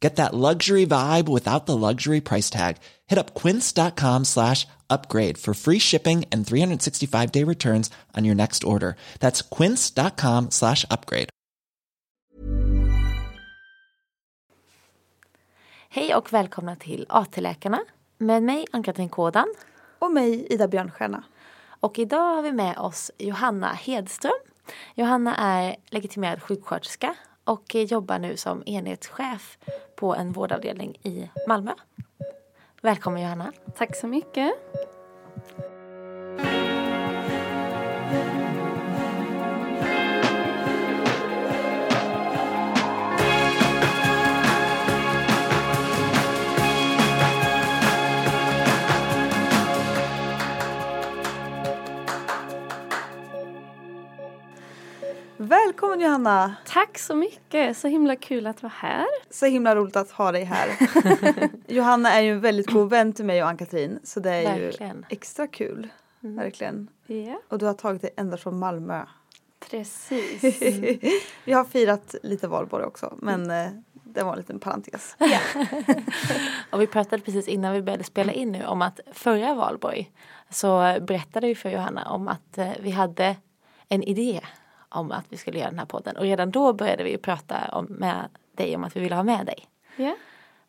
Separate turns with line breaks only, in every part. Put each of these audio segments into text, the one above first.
Get that luxury vibe without the luxury price tag. Hit up quince.com slash upgrade for free shipping and 365 day returns on your next order. That's quince.com slash upgrade.
Hej och välkomna till AT-läkarna med mig Ann-Katrin Kådan.
Och mig, Ida Björnstjärna.
Och idag har vi med oss Johanna Hedström. Johanna är legitimerad sjuksköterska och jobbar nu som enhetschef på en vårdavdelning i Malmö. Välkommen Johanna.
Tack så mycket.
Välkommen Johanna!
Tack så mycket, så himla kul att vara här.
Så himla roligt att ha dig här. Johanna är ju en väldigt god vän till mig och Ann-Katrin så det är
Verkligen.
ju extra kul. Verkligen.
Ja,
Och du har tagit dig ända från Malmö.
precis.
Vi har firat lite valborg också men eh, det var en liten parentes.
Och vi pratade precis innan vi började spela in nu om att förra valborg så berättade vi för Johanna om att eh, vi hade en idé om att vi skulle göra den här podden. Och redan då började vi prata om, med dig om att vi ville ha med dig.
Ja,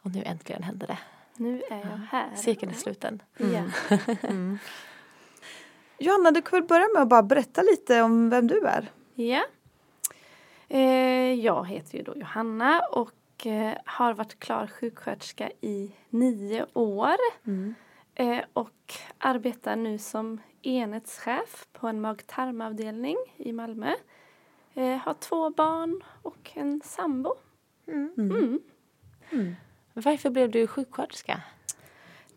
Och nu äntligen hände det.
nu är jag här.
Cirkeln är sluten.
Ja.
Johanna du kan väl börja med att bara berätta lite om vem du är.
ja. Eh, jag heter ju då Johanna och eh, har varit klar sjuksköterska i nio år. Eh, och arbetar nu som enhetschef på en mag-tarmavdelning i Malmö. Eh, har två barn och en sambo. Mm.
Varför blev du sjuksköterska?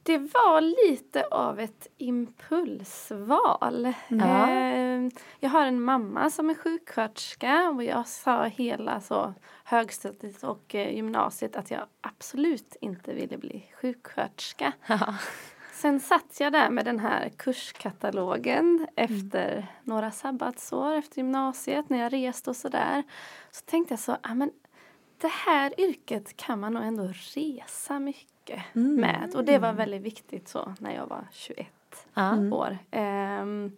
Det var lite av ett impulsval.
Ja.
Eh, jag har en mamma som är sjuksköterska och jag sa hela så högstadiet och eh, gymnasiet att jag absolut inte ville bli sjuksköterska. Sen satt jag där med den här kurskatalogen efter några sabbatsår efter gymnasiet när jag reste och sådär. Så tänkte jag så, ah, men det här yrket kan man nog ändå resa mycket med. Och det var väldigt viktigt så när jag var 21
Ja.
år. Ehm,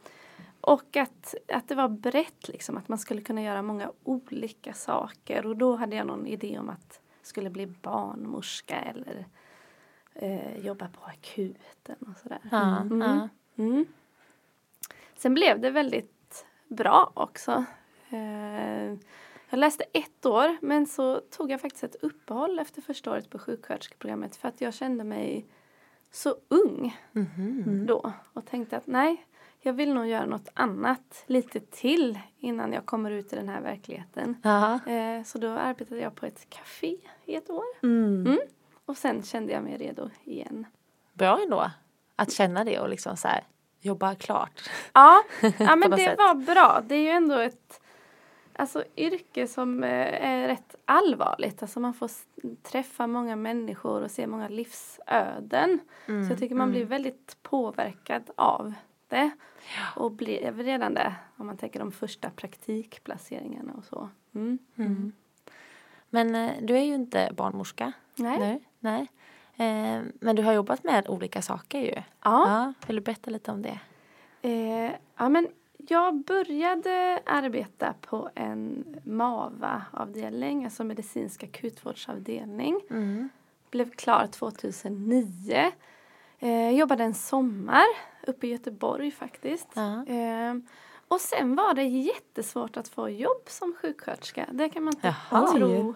och att, att det var brett liksom, att man skulle kunna göra många olika saker. Och då hade jag någon idé om att jag skulle bli barnmorska eller eh, jobba på akuten och sådär.
Ja,
Mm.
ja.
Mm. Sen blev det väldigt bra också. Eh, jag läste ett år men så tog jag faktiskt ett uppehåll efter första året på sjuksköterskeprogrammet för att jag kände mig så ung då och tänkte att nej, jag vill nog göra något annat lite till innan jag kommer ut i den här verkligheten. Eh, så då arbetade jag på ett café i ett år. Mm. Och sen kände jag mig redo igen.
Bra ändå att känna det och liksom så här jobba klart.
Ja, ja men det
sätt.
var bra. Det är ju ändå ett alltså, yrke som eh, är rätt allvarligt. Alltså man får träffa många människor och se många livsöden. Så jag tycker man blir väldigt påverkad av det. Och blir redan det om man tänker de första praktikplaceringarna och så. Mm.
Men eh, du är ju inte barnmorska.
Nej.
nu. Nej. Eh, men du har jobbat med olika saker ju.
Ja.
Vill du berätta lite om det?
Eh, ja, men jag började arbeta på en MAVA-avdelning, alltså medicinsk akutvårdsavdelning. blev klar 2009. Eh, jobbade en sommar uppe i Göteborg faktiskt.
Ja.
Eh, och sen var det jättesvårt att få jobb som sjuksköterska. Det kan man inte
Jaha.
tro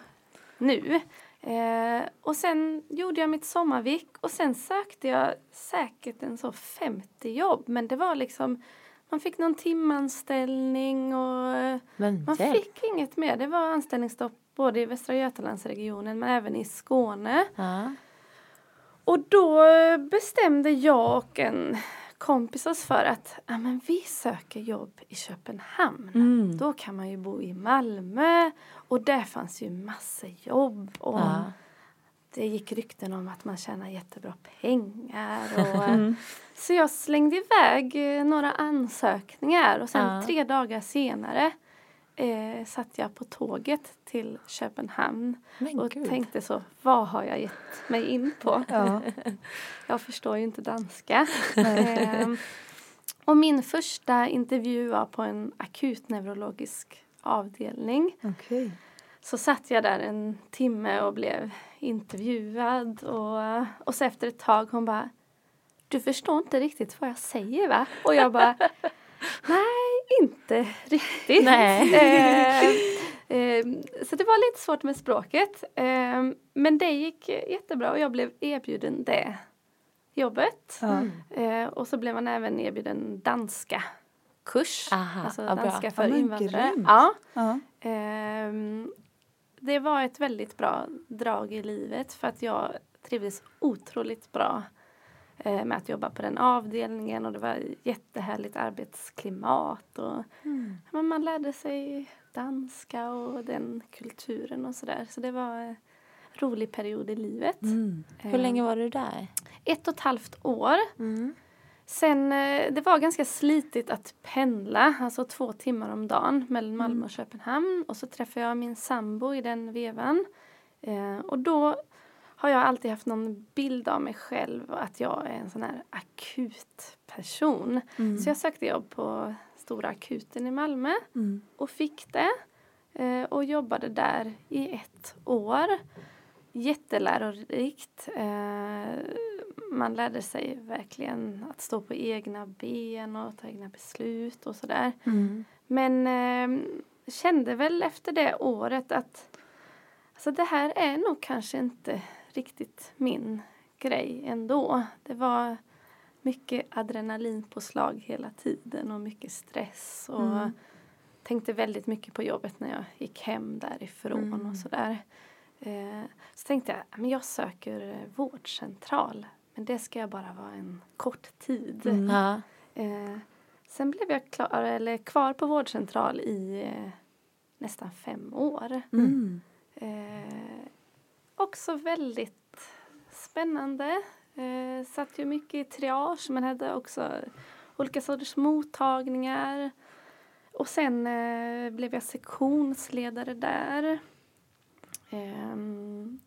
nu. Eh, och sen gjorde jag mitt sommarvik och sen sökte jag säkert en så 50 jobb. Men det var liksom, man fick någon timanställning och eh,
Men
man
hjälp.
fick inget mer. Det var anställningsstopp både i Västra Götalandsregionen men även i Skåne.
Ja.
Och då bestämde jag och en kompis oss för att ja, men vi söker jobb i Köpenhamn.
Mm.
Då kan man ju bo i Malmö och där fanns ju massor jobb. Och
Ja.
Det gick rykten om att man tjänar jättebra pengar. Och, Så jag slängde iväg eh, några ansökningar och sen
Ja.
tre dagar senare eh, satt jag på tåget till Köpenhamn
Men
och
gud.
tänkte så, vad har jag gett mig in på?
Ja.
Jag förstår ju inte danska. Ehm, och min första intervju var på en akutneurologisk avdelning.
Okej.
Så satt jag där en timme och blev intervjuad och, och så efter ett tag hon bara Du förstår inte riktigt vad jag säger va? Och jag bara Nej, inte riktigt.
Nej.
Ehm, ehm, så det var lite svårt med språket. Ehm, men det gick jättebra och jag blev erbjuden det jobbet. Eh, och så blev man även erbjuden danska kurs.
Aha,
alltså
bra.
danska för
Ja,
invandrare. Ja.
Ja.
Ehm, det var ett väldigt bra drag i livet för att jag trivdes otroligt bra eh, med att jobba på den avdelningen och det var jättehärligt arbetsklimat och men man lärde sig danska och den kulturen och sådär. Så det var en rolig period i livet.
Mm.
Hur länge var du där?
Ett och ett halvt år.
Mm.
Sen, eh, det var ganska slitigt att pendla, alltså två timmar om dagen mellan Malmö och Köpenhamn. Och så träffade jag min sambo i den vevan. Eh, och då har jag alltid haft någon bild av mig själv att jag är en sån här akut person. Så jag sökte jobb på Stora akuten i Malmö
Mm.
och fick det. Eh, och jobbade där i ett år. Jättelärorikt. Eh, man lärde sig verkligen att stå på egna ben och ta egna beslut och sådär.
Mm.
Men eh, kände väl efter det året att alltså det här är nog kanske inte riktigt min grej ändå. Det var mycket adrenalinpåslag hela tiden och mycket stress och
Mm.
tänkte väldigt mycket på jobbet när jag gick hem därifrån
Mm.
och sådär. Eh, så tänkte jag, men jag söker vårdcentral. Men det ska jag bara vara en kort tid.
Mm.
Eh, sen blev jag klar, eller kvar på vårdcentral i eh, nästan fem år.
Mm.
Eh, också väldigt spännande. Eh, satt ju mycket i triage men hade också olika sorters mottagningar. Och sen eh, blev jag sektionsledare där. Ehm,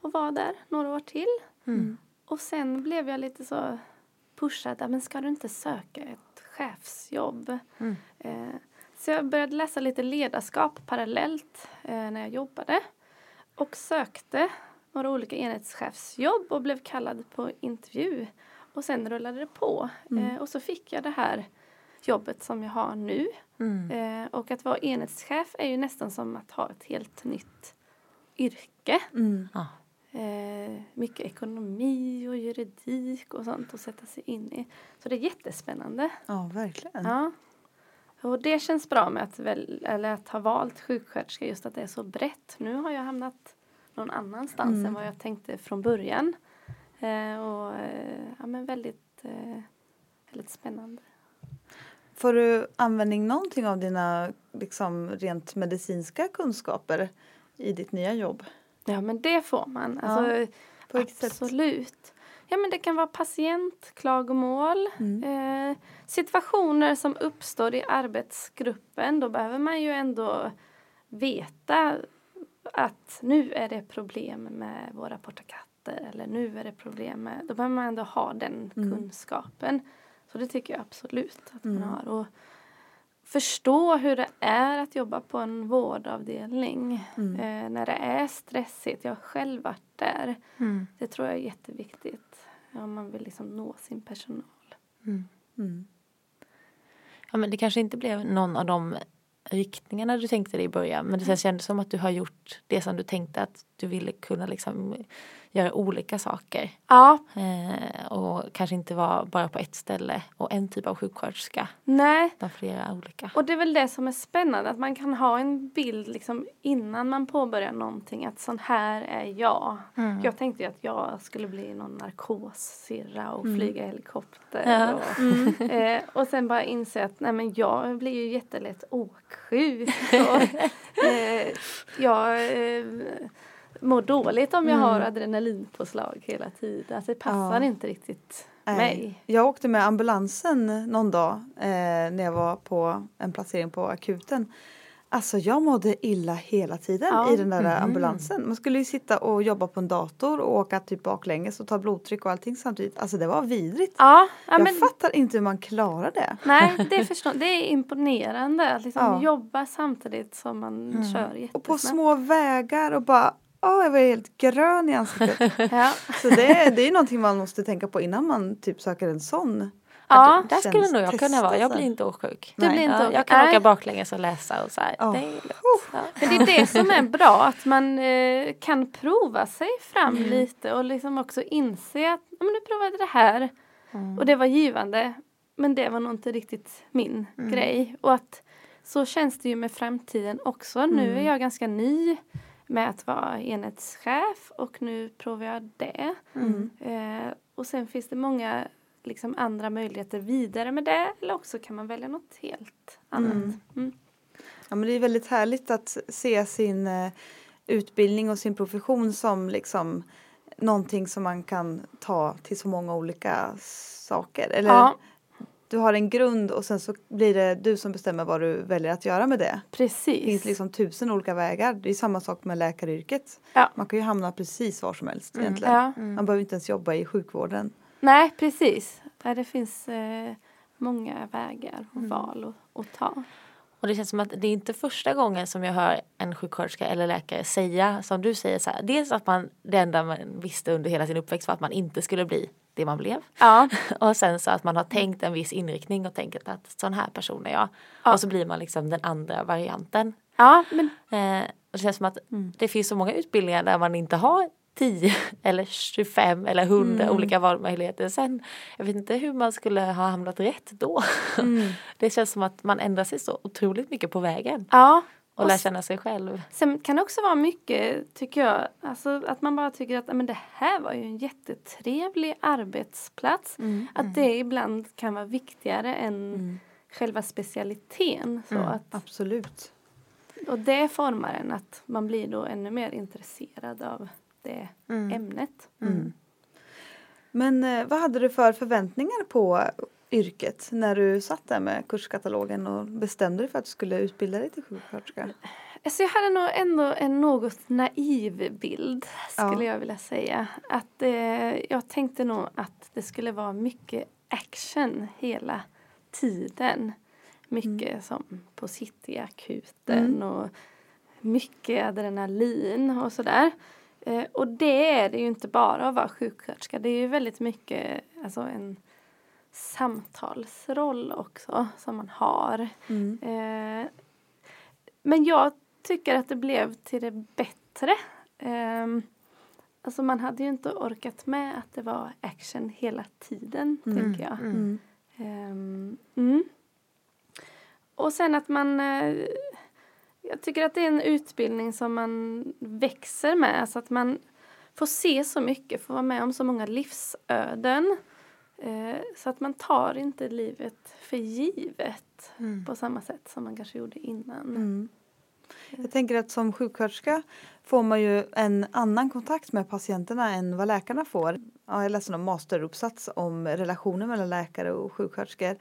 och var där några år till.
Mm.
Och sen blev jag lite så pushad. "Ja, Men ska du inte söka ett chefsjobb?
Mm.
Eh, så jag började läsa lite ledarskap parallellt eh, när jag jobbade. Och sökte några olika enhetschefsjobb och blev kallad på intervju. Och sen rullade det på. Eh, och så fick jag det här jobbet som jag har nu.
Mm.
Och att vara enhetschef är ju nästan som att ha ett helt nytt yrke.
Mm.
Ja.
Eh, mycket ekonomi och juridik och sånt att sätta sig in i. Så det är jättespännande.
Ja, verkligen.
Ja. Och det känns bra med att, väl, eller att ha valt sjuksköterska just att det är så brett. Nu har jag hamnat någon annanstans
Mm.
än vad jag tänkte från början. Eh, och eh, ja, men väldigt, eh, väldigt spännande.
Får du användning någonting av dina liksom, rent medicinska kunskaper i ditt nya jobb?
Ja men det får man.
Ja,
Alltså,
sätt?
absolut. Ja men det kan vara patientklagomål.
Mm.
Eh, situationer som uppstår i arbetsgruppen. Då behöver man ju ändå veta att nu är det problem med våra portakatter. Eller nu är det problem med... Då behöver man ändå ha den
Mm.
kunskapen. Så det tycker jag absolut att man
Mm.
har. Och förstå hur det är att jobba på en vårdavdelning.
Mm.
Eh, när det är stressigt. Jag har själv varit där.
Mm.
Det tror jag är jätteviktigt. Om man vill liksom nå sin personal.
Mm.
Ja, men det kanske inte blev någon av de riktningarna du tänkte dig i början. Men det kändes som att du har gjort det som du tänkte att du ville kunna liksom göra olika saker.
Ja,
Eh, och kanske inte vara bara på ett ställe och en typ av sjuksköterska.
nej.
Utan flera olika.
Och det är väl det som är spännande, att man kan ha en bild liksom innan man påbörjar någonting, att sån här är jag.
Mm.
Jag tänkte ju att jag skulle bli någon narkossirra och
Mm.
flyga helikopter.
Ja.
Och, eh, och sen bara inse att nej men jag blir ju jättelätt åksjuk. Och, eh, jag eh, mår dåligt om jag har adrenalinpåslag hela tiden. Alltså det passar
Ja.
inte riktigt
Nej.
mig.
Jag åkte med ambulansen någon dag eh, när jag var på en placering på akuten. Alltså jag mådde illa hela tiden
Ja.
i den där ambulansen. Man skulle ju sitta och jobba på en dator och åka typ baklänges och ta blodtryck och allting samtidigt. Alltså det var vidrigt.
Ja, ja
jag
men
fattar inte hur man klarar det.
Nej, det, förstår, det är imponerande att liksom
Ja.
jobba samtidigt som man kör jättesnabbt.
Och på små vägar och bara, åh jag var helt grön i ansiktet.
Ja,
Så det, det är någonting man måste tänka på innan man typ söker en sån.
ja.
Där skulle nog jag kunna vara. Jag blir inte åksjuk.
Du blir
Nej.
inte
ja, jag kan
Nej.
åka baklänges och läsa och så här.
Ja.
Det är lugnt. Ja.
men det är det som är bra, att man eh, kan prova sig fram lite och liksom också inse att men nu provade jag det här och det var givande men det var nog inte riktigt min grej. Och att så känns det ju med framtiden också. Nu är jag ganska ny med att vara enhetschef och nu provar jag det.
Mm.
Eh, och sen finns det många liksom, andra möjligheter vidare med det eller också kan man välja något helt annat.
Mm.
Mm.
Ja, men det är väldigt härligt att se sin eh, utbildning och sin profession som liksom någonting som man kan ta till så många olika saker. Eller
Ja,
du har en grund och sen så blir det du som bestämmer vad du väljer att göra med det. Det
precis.
finns liksom tusen olika vägar. Det är samma sak med läkaryrket.
Ja.
Man kan ju hamna precis var som helst egentligen.
Ja.
Man behöver inte ens jobba i sjukvården.
Nej, precis. Nej, det finns eh, många vägar och
Mm.
val att ta.
Och det känns som att det är inte första gången som jag hör en sjuksköterska eller läkare säga som du säger så här. Dels att man det enda man visste under hela sin uppväxt var att man inte skulle bli det man blev.
Ja,
Och sen så att man har tänkt en viss inriktning och tänkt att sån här person är jag. Och så blir man liksom den andra varianten.
ja men
Eh, det känns som att det finns så många utbildningar där man inte har 10 eller 25 eller 100 olika valmöjligheter. Sen, jag vet inte hur man skulle ha hamnat rätt då. Det känns som att man ändrar sig så otroligt mycket på vägen
ja.
Och
Och
lär
s-
känna sig själv.
Sen kan det också vara mycket, tycker jag, alltså att man bara tycker att "Ja, men det här var ju en jättetrevlig arbetsplats. Att det ibland kan vara viktigare än själva specialiteten. Så att,
Absolut.
och det formar en att man blir då ännu mer intresserad av det ämnet.
Men eh, vad hade du för förväntningar på yrket när du satt där med kurskatalogen och bestämde dig för att du skulle utbilda dig till sjuksköterska?
Alltså jag hade nog ändå en något naiv bild skulle
Ja.
jag vilja säga. Att eh, jag tänkte nog att det skulle vara mycket action hela tiden. Mycket som på Cityakuten och mycket adrenalin och sådär. Eh, och det är det ju inte bara att vara sjuksköterska. Det är ju väldigt mycket alltså en samtalsroll också som man har.
Mm.
Eh, men jag tycker att det blev till det bättre. Um, alltså man hade ju inte orkat med att det var action hela tiden, tänker jag.
Mm.
Mm. Och sen att man... eh, jag tycker att det är en utbildning som man växer med. Alltså att man får se så mycket, får vara med om så många livsöden. Eh, så att man tar inte livet för givet på samma sätt som man kanske gjorde innan.
Mm. Jag tänker att som sjuksköterska får man ju en annan kontakt med patienterna än vad läkarna får. Ja, jag läste en masteruppsats om relationen mellan läkare och sjuksköterskor.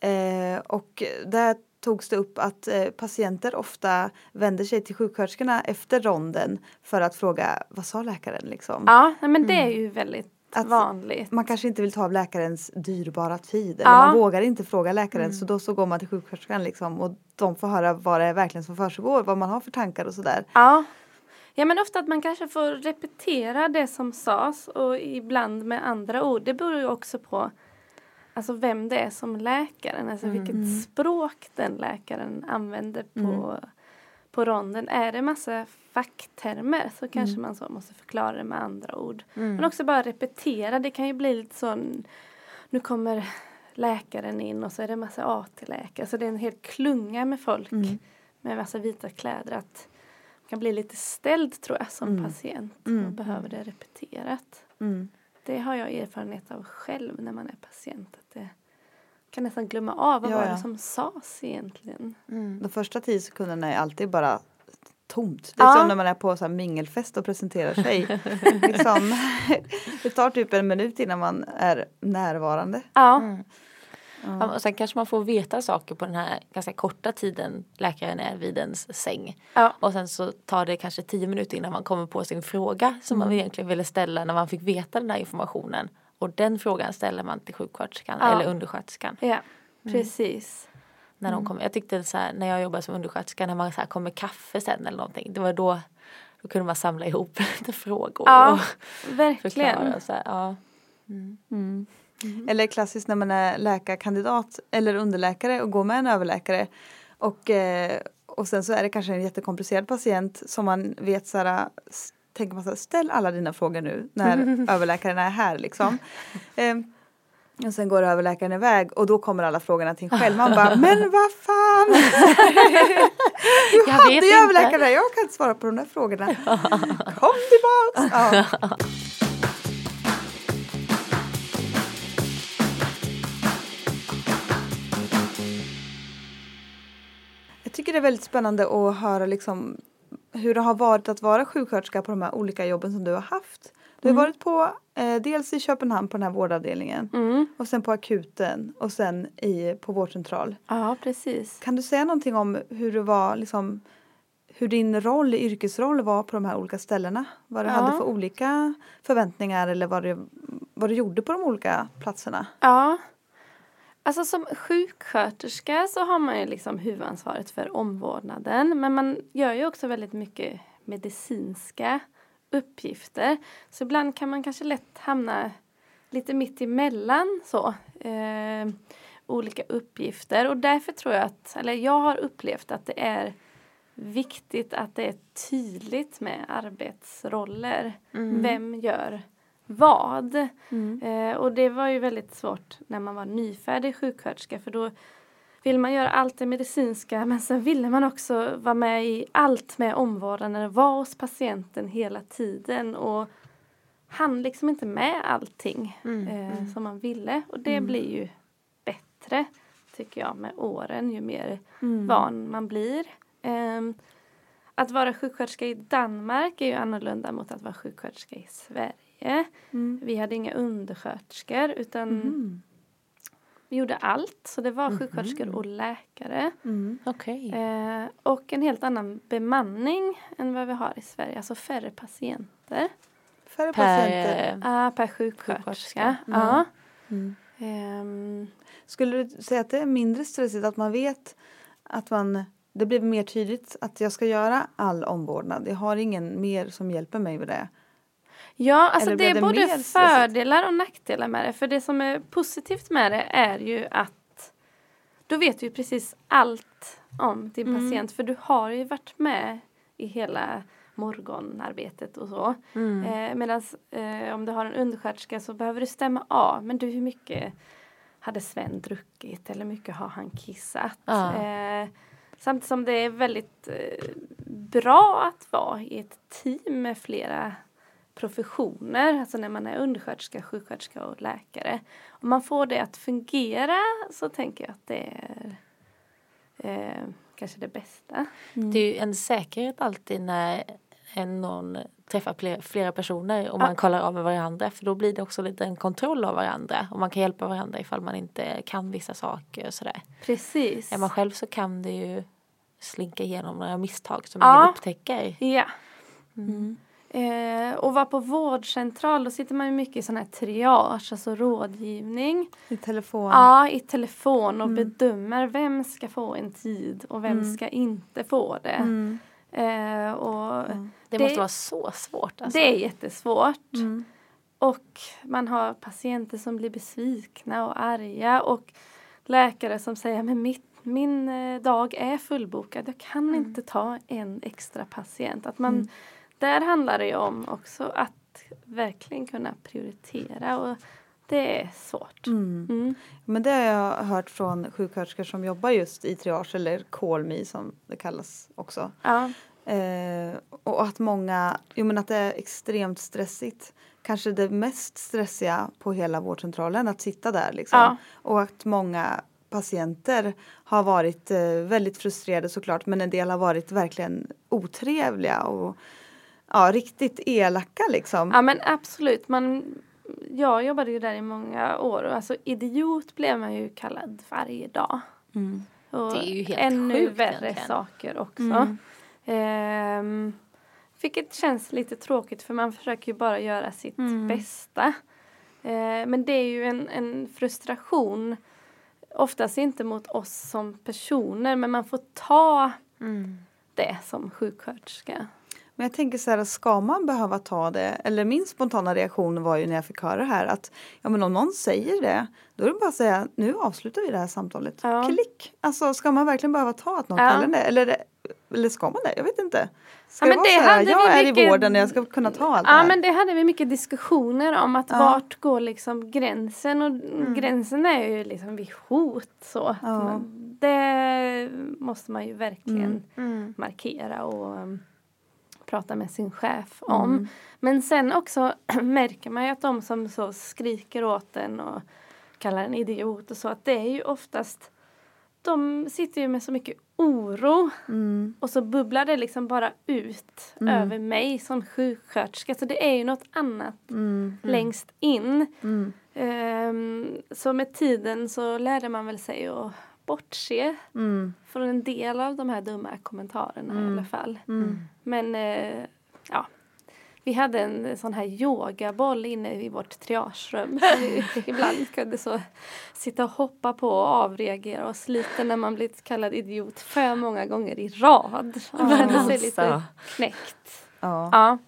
Eh, och där togs det upp att eh, patienter ofta vänder sig till sjuksköterskorna efter ronden för att fråga vad sa läkaren liksom.
Ja, men det är ju väldigt
Att
vanligt.
Man kanske inte vill ta av läkarens dyrbara tid eller
Ja.
man vågar inte fråga läkaren så då så går man till sjuksköterskan liksom och de får höra vad det är verkligen som försiggår, vad man har för tankar och sådär.
Ja. ja, men ofta att man kanske får repetera det som sades och ibland med andra ord. Det beror ju också på alltså vem det är som läkaren, alltså vilket språk den läkaren använder på, på ronden. Är det massa facktermer så kanske man så måste förklara det med andra ord. Men också bara repetera, det kan ju bli lite sån, nu kommer läkaren in och så är det massa AT-läkare, så det är en hel klunga med folk med massa vita kläder att man kan bli lite ställd tror jag som patient och behöver det repeterat.
Mm.
Det har jag erfarenhet av själv när man är patient. Att det kan nästan glömma av vad
Ja,
var det som sades egentligen.
De första tio sekunderna är alltid bara tomt. Det är
Ja.
som när man är på så här mingelfest och presenterar sig. liksom, det tar typ en minut innan man är närvarande.
Ja,
Ja, och sen kanske man får veta saker på den här ganska korta tiden läkaren är vid ens säng.
Ja.
Och sen så tar det kanske tio minuter innan man kommer på sin fråga som man egentligen ville ställa när man fick veta den här informationen. Och den frågan ställer man till sjuksköterskan
Ja.
eller undersköterskan.
ja precis.
När de kom, jag tyckte så här, när jag jobbade som undersköterska när man så kom med kaffe sen eller någonting. Det var då, då kunde man samla ihop lite frågor
Ja,
och
verkligen.
förklara. Så här, ja.
Eller klassiskt när man är läkarkandidat eller underläkare och går med en överläkare. Och, eh, och sen så är det kanske en jättekomplicerad patient som man vet så här, tänker man så här, ställ alla dina frågor nu när överläkaren är här liksom. Och sen går överläkaren iväg och då kommer alla frågorna till en själv. Man bara, men vad fan! Du
Jag
hade ju
inte.
överläkare där, jag kan inte svara på de där frågorna. Kom tillbaks! Ja. Jag tycker det är väldigt spännande att höra liksom hur det har varit att vara sjuksköterska på de här olika jobben som du har haft. Du har varit på eh, dels i Köpenhamn på den här vårdavdelningen
Mm.
och sen på akuten och sen i, på vårdcentral.
Ja, precis.
Kan du säga någonting om hur det var liksom hur din roll, yrkesroll var på de här olika ställena? Vad du
Ja.
hade för olika förväntningar eller vad du, vad du gjorde på de olika platserna?
Ja. Alltså som sjuksköterska så har man ju liksom huvudansvaret för omvårdnaden. Men man gör ju också väldigt mycket medicinska uppgifter. Så ibland kan man kanske lätt hamna lite mitt emellan så. Eh, olika uppgifter. Och därför tror jag att, eller jag har upplevt att det är viktigt att det är tydligt med arbetsroller. Vem gör vad? Eh, och det var ju väldigt svårt när man var nyfärdig sjuksköterska för då vill man göra allt det medicinska men sen ville man också vara med i allt med omvårdnaden, vara hos patienten hela tiden och hann liksom inte med allting eh, som man ville. Och det blir ju bättre tycker jag med åren ju mer van man blir. Ehm, att vara sjuksköterska i Danmark är ju annorlunda mot att vara sjuksköterska i Sverige. Vi hade inga undersköterskor utan vi gjorde allt. Så det var sjuksköterskor och läkare.
Okej.
Eh, och en helt annan bemanning än vad vi har i Sverige. Alltså färre patienter
Färre
Per,
patienter.
ah, per sjuksköterska.
Sjuksköterska.
Ja. Ehm,
Skulle du säga att det är mindre stressigt att man vet att man det blir mer tydligt att jag ska göra all omvårdnad. Jag har ingen mer som hjälper mig med det.
Ja, alltså det är
det
både fördelar och nackdelar med det. För det som är positivt med det är ju att då vet du ju precis allt om din
Mm.
patient. För du har ju varit med i hela morgonarbetet och så.
Mm.
Eh, Medan eh, om du har en undersköterska så behöver du stämma av. Men du, hur mycket hade Sven druckit eller hur mycket har han kissat?
Ja.
Eh, samtidigt som det är väldigt eh, bra att vara i ett team med flera professioner, alltså när man är undersköterska, sjuksköterska och läkare. Om man får det att fungera så tänker jag att det är eh, kanske det bästa.
Det är ju en säkerhet alltid när en någon träffar flera, flera personer och man kollar av med varandra för då blir det också lite en kontroll av varandra och man kan hjälpa varandra ifall man inte kan vissa saker och sådär.
Precis.
Är man själv så kan det ju slinka igenom några misstag som
Ja.
ingen upptäcker.
Ja.
Mm.
Eh, och vara på vårdcentral, då sitter man ju mycket i sån här triage, alltså rådgivning.
I telefon.
Ja, i telefon och bedömer vem ska få en tid och vem ska inte få det.
Mm.
Eh, och
Det, måste vara så svårt. Alltså.
det är jättesvårt.
Mm.
Och man har patienter som blir besvikna och arga och läkare som säger men mitt, min eh, dag är fullbokad. Jag kan inte ta en extra patient. Att man, Där handlar det ju om också att verkligen kunna prioritera och det är svårt. Mm.
Men det har jag hört från sjuksköterskor som jobbar just i triage eller call me som det kallas också.
Ja.
Eh, och att många, jo men att det är extremt stressigt. Kanske det mest stressiga på hela vårdcentralen att sitta där liksom.
Ja.
Och att många patienter har varit eh, väldigt frustrerade såklart men en del har varit verkligen otrevliga och ja, riktigt elaka liksom.
ja men absolut. Man, jag jobbade ju där i många år och alltså idiot blev man ju kallad varje dag. Och
Det är ju helt
ännu
sjukt
värre
egentligen.
saker också. Ehm, vilket känns lite tråkigt för man försöker ju bara göra sitt bästa. Eh, men det är ju en, en frustration. Oftast inte mot oss som personer men man får ta det som sjuksköterska.
Men jag tänker så här, ska man behöva ta det? Eller min spontana reaktion var ju när jag fick höra det här att ja men om någon säger det då är det bara att säga nu avslutar vi det här samtalet.
Ja.
Klick! Alltså ska man verkligen behöva ta att någon
Ja.
kallar det? Eller, eller ska man det? Jag vet inte. Ska
Ja, men
vara
det
så här,
hade
jag är i
mycket-
vården och jag ska kunna ta allt det
Ja
här.
men det hade vi mycket diskussioner om att
Ja.
vart går liksom gränsen och gränsen är ju liksom vid hot så.
Ja.
Men Det måste man ju verkligen
Mm.
markera och um, prata med sin chef om. Men sen också märker man ju att de som så skriker åt en och kallar en idiot och så att det är ju oftast de sitter ju med så mycket oro
Mm.
och så bubblar det liksom bara ut över mig som sjuksköterska. Så det är ju något annat
Mm.
längst in.
Mm.
Ehm, så med tiden så lärde man väl sig att bortse
Mm.
från en del av de här dumma kommentarerna i alla fall.
Mm.
Men eh, ja, vi hade en sån här yogaboll inne i vårt triagerum. Så vi ibland kunde så sitta och hoppa på och avreagera oss lite när man blivit kallad idiot för många gånger i rad. Man kände sig lite
Alltså.
knäckt.
Ja.
Ja.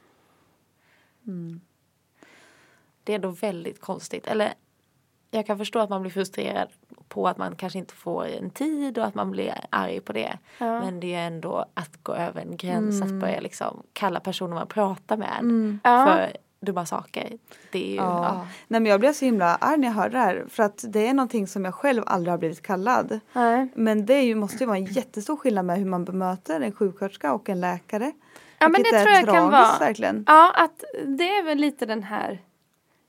Det är då väldigt konstigt. Eller jag kan förstå att man blir frustrerad på att man kanske inte får en tid och att man blir arg på det.
Ja.
Men det är ändå att gå över en gräns att börja liksom kalla personer man pratar med
Ja.
för dumma saker. Det är ju,
Ja. Nej, men jag blev så himla arg när jag hörde det här för att det är någonting som jag själv aldrig har blivit kallad.
Nej.
Men det ju, måste ju vara en jättestor skillnad med hur man bemöter en sjuksköterska och en läkare.
Ja men det tror jag kan vara.
verkligen.
Ja att det är väl lite den här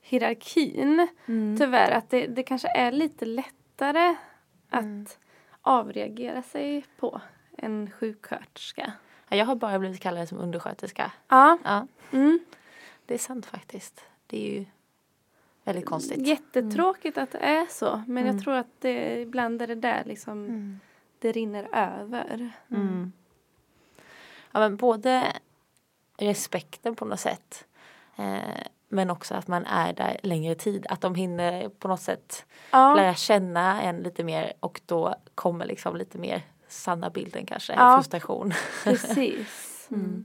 hierarkin.
Mm.
Tyvärr att det, det kanske är lite lättare att avreagera sig på en sjuksköterska.
Jag har bara blivit kallad som undersköterska.
Ja.
Ja,
Mm.
det är sant faktiskt. Det är ju väldigt konstigt.
Jättetråkigt att det är så men
Mm.
jag tror att det, ibland är det där liksom det rinner över.
Mm. Ja, men både respekten på något sätt eh, men också att man är där längre tid. Att de hinner på något sätt
Ja.
lära känna en lite mer och då kommer liksom lite mer sanna bilden kanske.
Ja.
Frustration.
Precis.
Mm.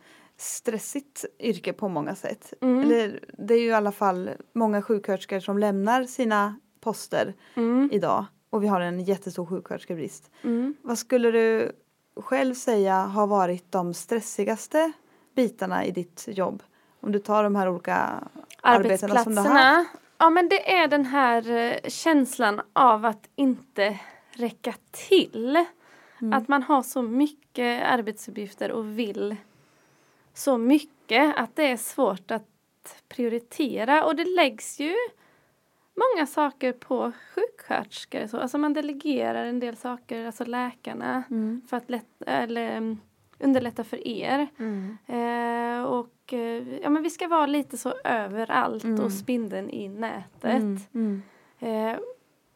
stressigt yrke på många sätt. Eller, det är ju i alla fall många sjuksköterskor som lämnar sina poster idag och vi har en jättestor sjuksköterskebrist. Vad skulle du själv säga har varit de stressigaste bitarna i ditt jobb? Om du tar de här olika arbetena som du har haft.
Ja men det är den här eh, känslan av att inte räcka till.
Mm.
Att man har så mycket arbetsuppgifter och vill så mycket att det är svårt att prioritera och det läggs ju många saker på sjuksköterskor. Så, alltså man delegerar en del saker, alltså läkarna,
Mm.
för att lätt, eller, mm, underlätta för er. Eh, och eh, ja, men vi ska vara lite så överallt och spindeln i nätet.
Mm.
Eh,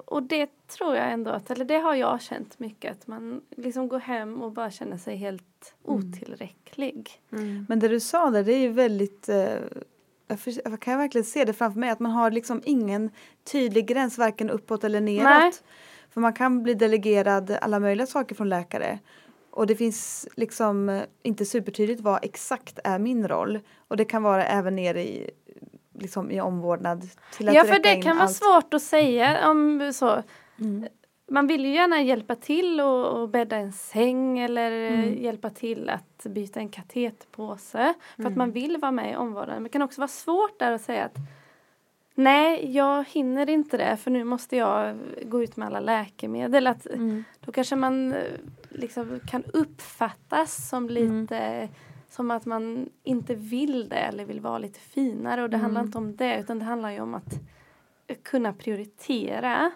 och det tror jag ändå att, eller det har jag känt mycket, att man liksom går hem och bara känner sig helt otillräcklig.
Men det du sa där, det är ju väldigt eh, jag, för, jag kan verkligen se det framför mig att man har liksom ingen tydlig gräns varken uppåt eller neråt.
Nej.
För man kan bli delegerad alla möjliga saker från läkare. Och det finns liksom inte supertydligt vad exakt är min roll. Och det kan vara även ner i, liksom i omvårdnad. Till att
Ja, för det kan vara
allt.
svårt att säga om så. Man vill ju gärna hjälpa till och, och bädda en säng eller eh, hjälpa till att byta en katetpåse. För att man vill vara med i omvårdnaden. Men det kan också vara svårt där att säga att Nej, jag hinner inte det för nu måste jag gå ut med alla läkemedel. Att, Då kanske man eh, liksom kan uppfattas som lite som att man inte vill det eller vill vara lite finare. Och det handlar inte om det utan det handlar ju om att kunna prioritera.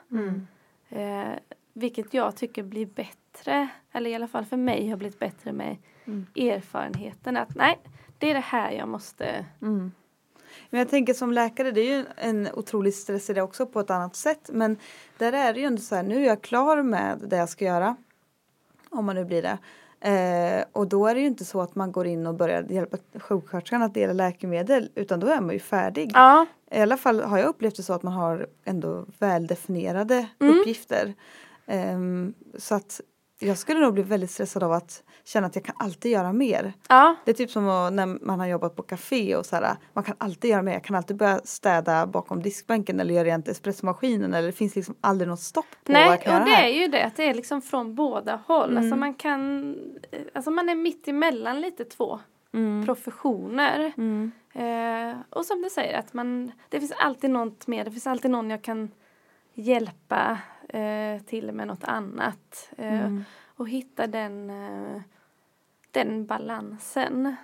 Eh, vilket jag tycker blir bättre, eller i alla fall för mig har blivit bättre med erfarenheten att nej, det är det här jag måste
Men jag tänker som läkare, det är ju en otrolig stress i det också på ett annat sätt. Men där är det ju ändå så här, nu är jag klar med det jag ska göra. Om man nu blir det. Eh, och då är det ju inte så att man går in och börjar hjälpa sjuksköterskan att dela läkemedel. Utan då är man ju färdig.
Ja,
I alla fall har jag upplevt det så att man har ändå väldefinierade uppgifter. Ehm, så att jag skulle nog bli väldigt stressad av att känna att jag kan alltid göra mer.
ja,
Det är typ som när man har jobbat på café och så här, man kan alltid göra mer. Jag kan alltid börja städa bakom diskbänken eller göra rent espressomaskinen eller det finns liksom aldrig något stopp på vad
Nej,
jag kan
och
göra
det
här.
är ju det att det är liksom från båda håll. Alltså man kan, eh, alltså man är mitt emellan lite två professioner. Eh, och som du säger att man, det finns alltid något mer, det finns alltid någon jag kan hjälpa eh, till med något annat. Eh, Och hitta den, eh, den balansen.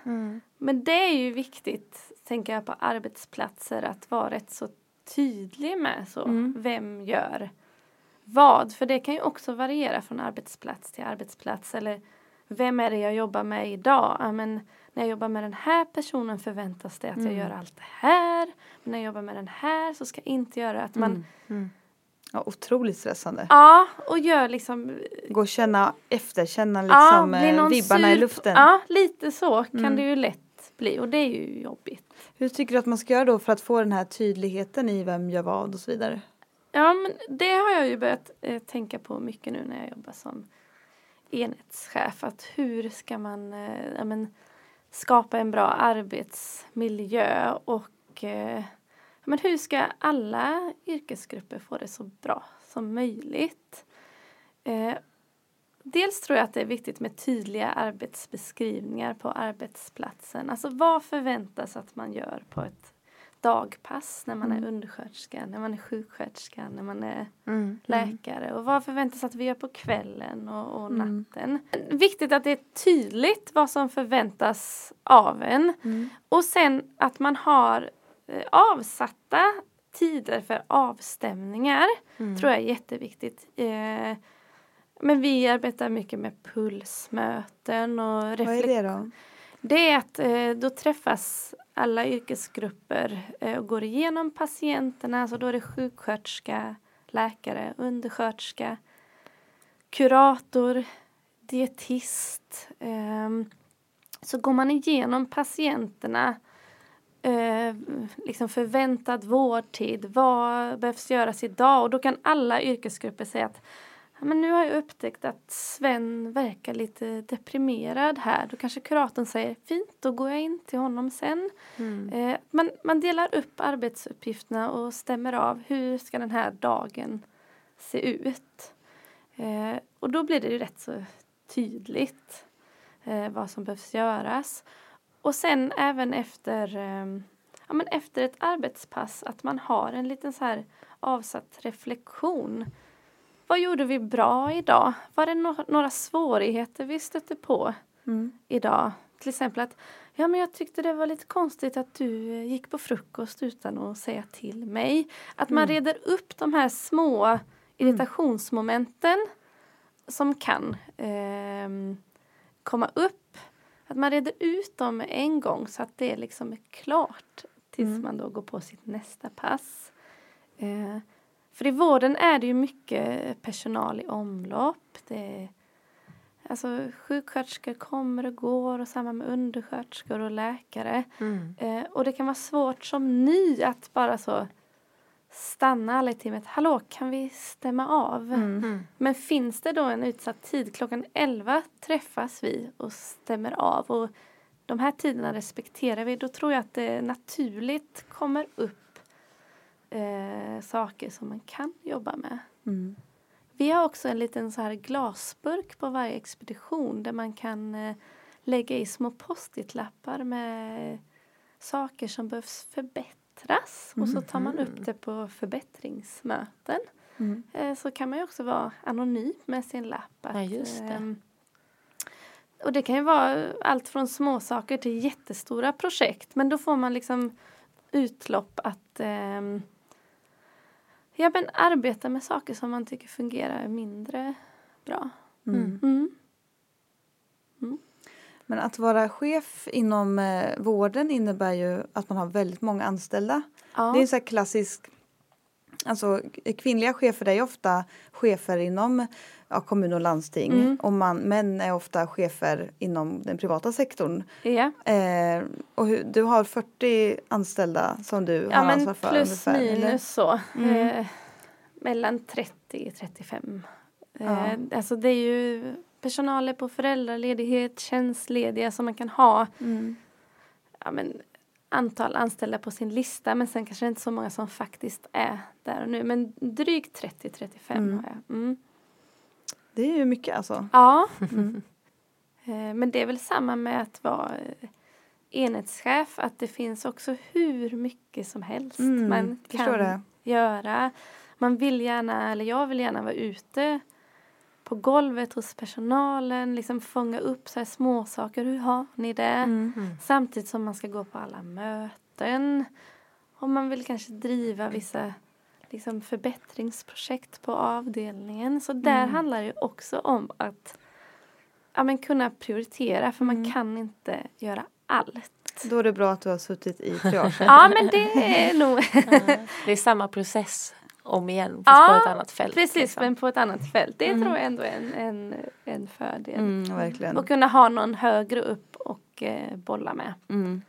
Men det är ju viktigt, tänker jag, på arbetsplatser att vara rätt så tydlig med så. Vem gör vad? För det kan ju också variera från arbetsplats till arbetsplats. Eller vem är det jag jobbar med idag? Ja, men när jag jobbar med den här personen förväntas det att jag gör allt det här. Men när jag jobbar med den här så ska jag inte göra att man
Ja, otroligt stressande.
Ja, och gör liksom
Gå och känna efter, känna
ja,
liksom
blir
eh, vibbarna i luften.
Ja, lite så kan det ju lätt bli och det är ju jobbigt.
Hur tycker du att man ska göra då för att få den här tydligheten i vem gör vad och så vidare?
Ja, men det har jag ju börjat eh, tänka på mycket nu när jag jobbar som enhetschef. Att hur ska man eh, ja, men, skapa en bra arbetsmiljö och eh, ja, men hur ska alla yrkesgrupper få det så bra som möjligt? Eh, dels tror jag att det är viktigt med tydliga arbetsbeskrivningar på arbetsplatsen. Alltså vad förväntas att man gör på ett dagpass när man är undersköterska, när man är sjuksköterska, när man är läkare och vad förväntas att vi gör på kvällen och, och natten. Viktigt att det är tydligt vad som förväntas av en och sen att man har avsatta tider för avstämningar tror jag är jätteviktigt. Eh, men vi arbetar mycket med pulsmöten och
Vad är det då?
Det är att eh, då träffas alla yrkesgrupper eh, och går igenom patienterna. Så då är det sjuksköterska, läkare, undersköterska, kurator, dietist. Eh, så går man igenom patienterna eh, liksom förväntad vårdtid, vad behövs göras idag? Och då kan alla yrkesgrupper säga att men nu har jag upptäckt att Sven verkar lite deprimerad här. Då kanske kuratorn säger fint, då går jag in till honom sen. Mm. Eh, man, man delar upp arbetsuppgifterna och stämmer av hur ska den här dagen se ut. Eh, och då blir det ju rätt så tydligt eh, vad som behövs göras. Och sen även efter, eh, ja, men efter ett arbetspass att man har en liten så här avsatt reflektion. Vad gjorde vi bra idag? Var det no några svårigheter vi stötte på mm. idag? Till exempel att ja, men jag tyckte det var lite konstigt att du eh, gick på frukost utan att säga till mig. Att man mm. reder upp de här små mm. irritationsmomenten som kan eh, komma upp att man reder ut dem en gång så att det liksom är klart tills mm. man då går på sitt nästa pass. Eh, för i vården är det ju mycket personal i omlopp. Det är, alltså, sjuksköterskor kommer och går och samma med undersköterskor och läkare. Mm. Eh, och det kan vara svårt som ny att bara så stanna alla i teamet. Hallå, kan vi stämma av? Mm. mm. Men finns det då en utsatt tid, klockan 11 träffas vi och stämmer av. Och de här tiderna respekterar vi. Då tror jag att det naturligt kommer upp eh, saker som man kan jobba med. Mm. Vi har också en liten så här glasburk på varje expedition där man kan eh, lägga i små post-it-lappar med saker som behövs förbättras förbättras och så tar man upp mm. det på förbättringsmöten. Mm. Eh, så kan man ju också vara anonym med sin lapp. Att,
ja, just det.
Ehm, och det kan ju vara allt från småsaker till jättestora projekt men då får man liksom utlopp att eh, ja, men arbeta med saker som man tycker fungerar mindre bra. Mm. Mm.
Men att vara chef inom eh, vården innebär ju att man har väldigt många anställda. Ja. Det är en sån klassisk Alltså kvinnliga chefer är ofta chefer inom ja, kommun och landsting mm. och man, män är ofta chefer inom den privata sektorn.
Ja.
Eh, och hur, du har 40 anställda som du
ja,
har ansvar för?
Plus ungefär, minus eller? så. Mm. Eh, mellan 30 och 35. Eh, alltså det är ju personal är på föräldraledighet, tjänstlediga som man kan ha mm. ja, men, antal anställda på sin lista men sen kanske det inte så många som faktiskt är där och nu. Men drygt 30-35 mm. har jag. Mm.
Det är ju mycket alltså.
Ja. Mm. Eh, men det är väl samma med att vara eh, enhetschef att det finns också hur mycket som helst
mm,
man kan göra. Man vill gärna, eller jag vill gärna vara ute på golvet hos personalen, liksom fånga upp så här små saker. Hur har ni det? Mm. mm. Samtidigt som man ska gå på alla möten. Och man vill kanske driva vissa liksom, förbättringsprojekt på avdelningen. Så där mm. handlar det också om att ja, men kunna prioritera för man mm. kan inte göra allt.
Då är det bra att du har suttit i triagen.
ja men det är nog.
det är samma process om igen fast ja, på ett annat fält.
Precis liksom. men på ett annat fält. Det mm. tror jag ändå är en, en, en fördel.
Mm, verkligen.
Och kunna ha någon högre upp och eh, bolla med.
Mm.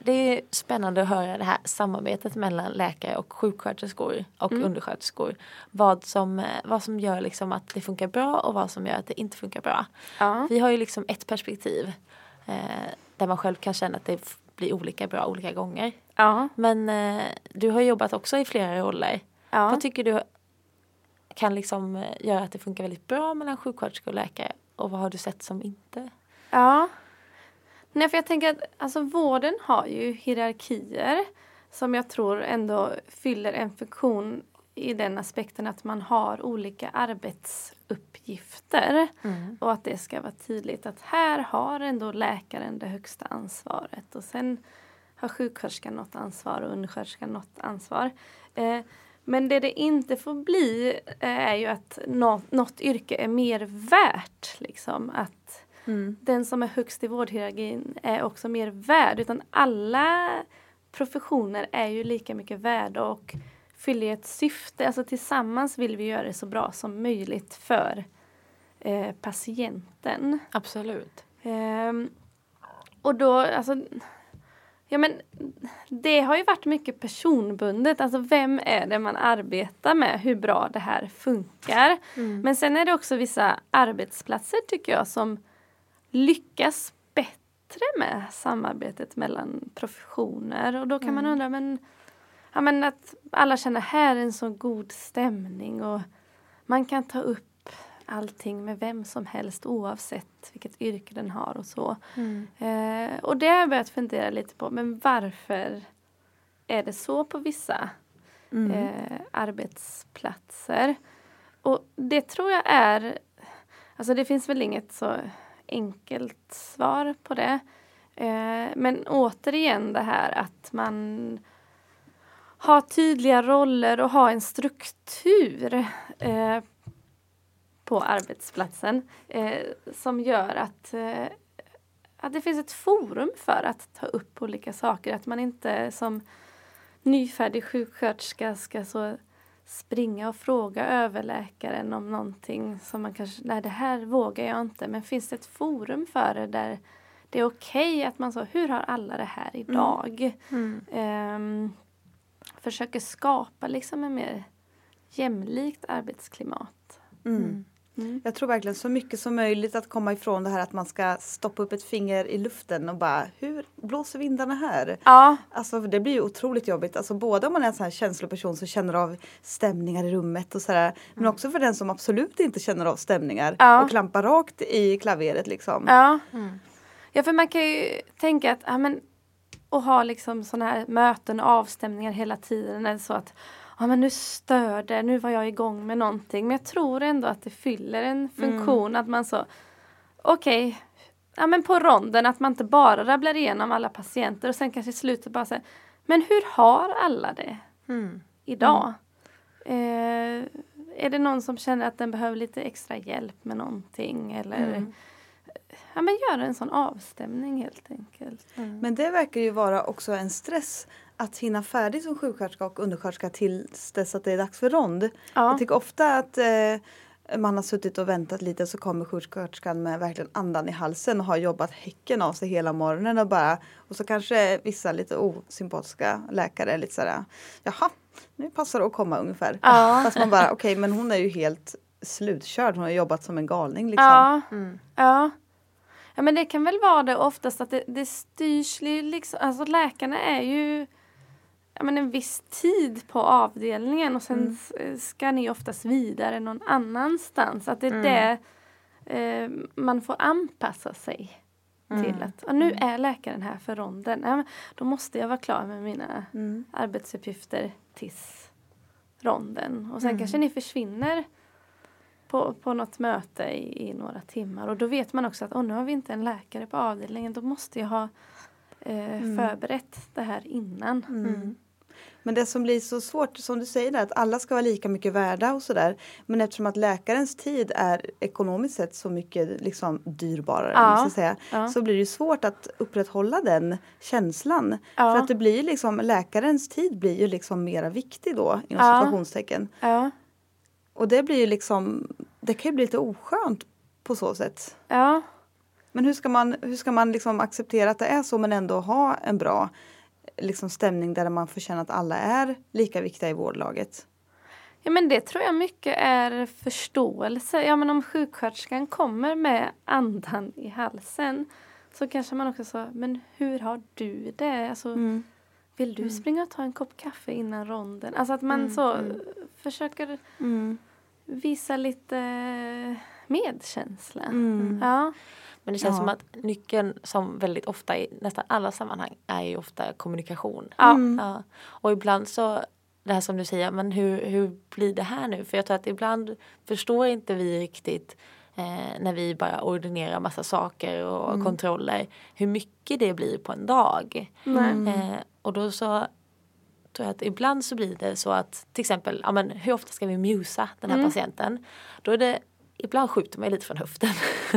Det är spännande att höra det här samarbetet mellan läkare och sjuksköterskor och mm. undersköterskor. Vad som, vad som gör liksom att det funkar bra och vad som gör att det inte funkar bra.
Ja.
Vi har ju liksom ett perspektiv eh, där man själv kan känna att det blir olika bra olika gånger.
Ja.
Men eh, du har jobbat också i flera roller. Ja. Vad tycker du kan liksom eh, göra att det funkar väldigt bra mellan sjuksköterskor och läkare och vad har du sett som inte?
Ja, Nej, för jag tänker att alltså, vården har ju hierarkier som jag tror ändå fyller en funktion i den aspekten att man har olika arbetsuppgifter mm. och att det ska vara tydligt att här har ändå läkaren det högsta ansvaret och sen har sjuksköterskan något ansvar och undersköterskan något ansvar. Eh, men det det inte får bli eh, är ju att något, något yrke är mer värt. Liksom. Att
Mm.
den som är högst i vårdhierarkin är också mer värd. Utan alla professioner är ju lika mycket värda och fyller ett syfte. Alltså tillsammans vill vi göra det så bra som möjligt för eh, patienten.
Absolut.
Ehm, och då, alltså, ja men det har ju varit mycket personbundet. Alltså vem är det man arbetar med? Hur bra det här funkar. Men sen är det också vissa arbetsplatser tycker jag som lyckas bättre med samarbetet mellan professioner. Och då kan man undra, men, ja, men att alla känner här är en så god stämning och man kan ta upp allting med vem som helst oavsett vilket yrke den har och så. Eh, och det har jag börjat fundera lite på, men varför är det så på vissa eh, arbetsplatser? Och det tror jag är, alltså det finns väl inget så enkelt svar på det. Eh, men återigen det här att man har tydliga roller och har en struktur eh, på arbetsplatsen eh, som gör att, att det finns ett forum för att ta upp olika saker. Att man inte som nyfärdig sjuksköterska ska så springa och fråga överläkaren om någonting som man kanske, nej det här vågar jag inte. Men finns det ett forum för det där det är okej att man så, hur har alla det här idag? Ehm, försöker skapa liksom en mer jämlikt arbetsklimat.
Mm. Jag tror verkligen så mycket som möjligt att komma ifrån det här att man ska stoppa upp ett finger i luften och bara hur blåser vindarna här?
Ja,
Alltså det blir ju otroligt jobbigt. Alltså både om man är en sån här känsloperson som känner av stämningar i rummet och sådär. Men också för den som absolut inte känner av stämningar
Ja.
och klampar rakt i klaveret liksom.
Ja. ja, för man kan ju tänka att ja, men, och ha liksom sådana här möten och avstämningar hela tiden. Är det så att ja, men nu stör det, nu var jag igång med någonting. Men jag tror ändå att det fyller en funktion att man så okej, ja men på ronden att man inte bara rabblar igenom alla patienter och sen kanske i slutet bara säger men hur har alla det idag? Eh, är det någon som känner att den behöver lite extra hjälp med någonting? Eller ja, men göra en sån avstämning helt enkelt.
Men det verkar ju vara också en stress att hinna färdig som sjuksköterska och undersköterska tills dess att det är dags för rond.
Ja.
Jag tycker ofta att eh, man har suttit och väntat lite så kommer sjuksköterskan med verkligen andan i halsen och har jobbat häcken av sig hela morgonen och bara och så kanske vissa lite osympatiska läkare är lite sådär jaha, nu passar det att komma ungefär.
Ja.
Fast man bara okej men hon är ju helt slutkörd, hon har jobbat som en galning liksom.
Ja. ja. Ja men det kan väl vara det oftast att det, det styrs liksom, alltså läkarna är ju ja, men en viss tid på avdelningen och sen s- ska ni oftast vidare någon annanstans. Att det är det eh, man får anpassa sig till. Att nu är läkaren här för ronden. Ja, men då måste jag vara klar med mina arbetsuppgifter tills ronden. Och sen kanske ni försvinner på, på något möte i, i några timmar. Och då vet man också att oh, nu har vi inte en läkare på avdelningen. Då måste jag ha eh, förberett det här innan.
Men det som blir så svårt, som du säger, är att alla ska vara lika mycket värda och sådär. Men eftersom att läkarens tid är ekonomiskt sett så mycket liksom dyrbarare,
Ja,
säga,
ja.
så blir det svårt att upprätthålla den känslan.
Ja.
För att det blir liksom, läkarens tid blir ju liksom mera viktig då, inom
Ja.
situationstecken.
Ja,
Och det blir ju liksom, det kan ju bli lite oskönt på så sätt.
ja.
Men hur ska man, hur ska man liksom acceptera att det är så men ändå ha en bra liksom, stämning där man får känna att alla är lika viktiga i vårdlaget?
Ja men det tror jag mycket är förståelse. Ja men om sjuksköterskan kommer med andan i halsen så kanske man också sa, men hur har du det? Alltså, Vill du springa och ta en kopp kaffe innan ronden? Alltså att man så försöker visa lite medkänsla. Ja.
Men det känns
Ja.
som att nyckeln som väldigt ofta i nästan alla sammanhang är ju ofta kommunikation.
Ja.
Ja. Och ibland så det här som du säger, men hur, hur blir det här nu? För jag tror att ibland förstår inte vi riktigt eh, när vi bara ordinerar massa saker och kontroller hur mycket det blir på en dag. Eh, och då så tror jag att ibland så blir det så att till exempel, ja, men hur ofta ska vi musa den här patienten? Då är det, ibland skjuter man lite från höften.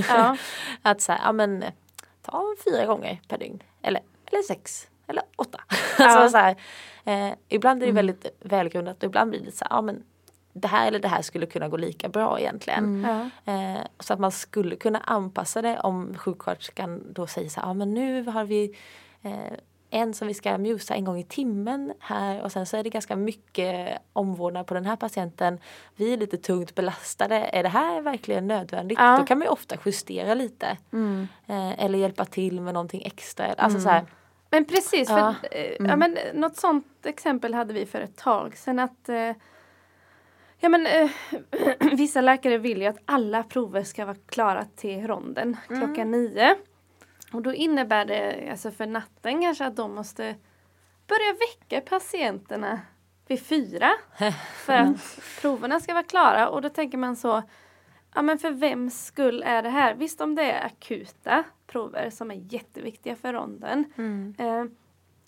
Ja.
att så här, ja men ta fyra gånger per dygn. Eller, eller sex. Eller åtta. alltså, så här, eh, ibland är det väldigt välgrundat och ibland blir det så här, ja men det här eller det här skulle kunna gå lika bra egentligen.
Ja.
Eh, så att man skulle kunna anpassa det om sjuksköterskan då säger så här, ja men nu har vi eh, en som vi ska musa en gång i timmen här och sen så är det ganska mycket omvårdnad på den här patienten. Vi är lite tungt belastade. Är det här verkligen nödvändigt?
Ja.
Då kan man ofta justera lite. Eh, eller hjälpa till med någonting extra. Alltså så här,
Men precis, för,
Ja.
eh, ja, men, något sånt exempel hade vi för ett tag sedan att eh, Ja men eh, vissa läkare vill ju att alla prover ska vara klara till ronden klockan nio. Och då innebär det alltså för natten kanske att de måste börja väcka patienterna vid fyra. För att proverna ska vara klara och då tänker man så Ja men för vems skull är det här? Visst om det är akuta prover som är jätteviktiga för ronden. Eh,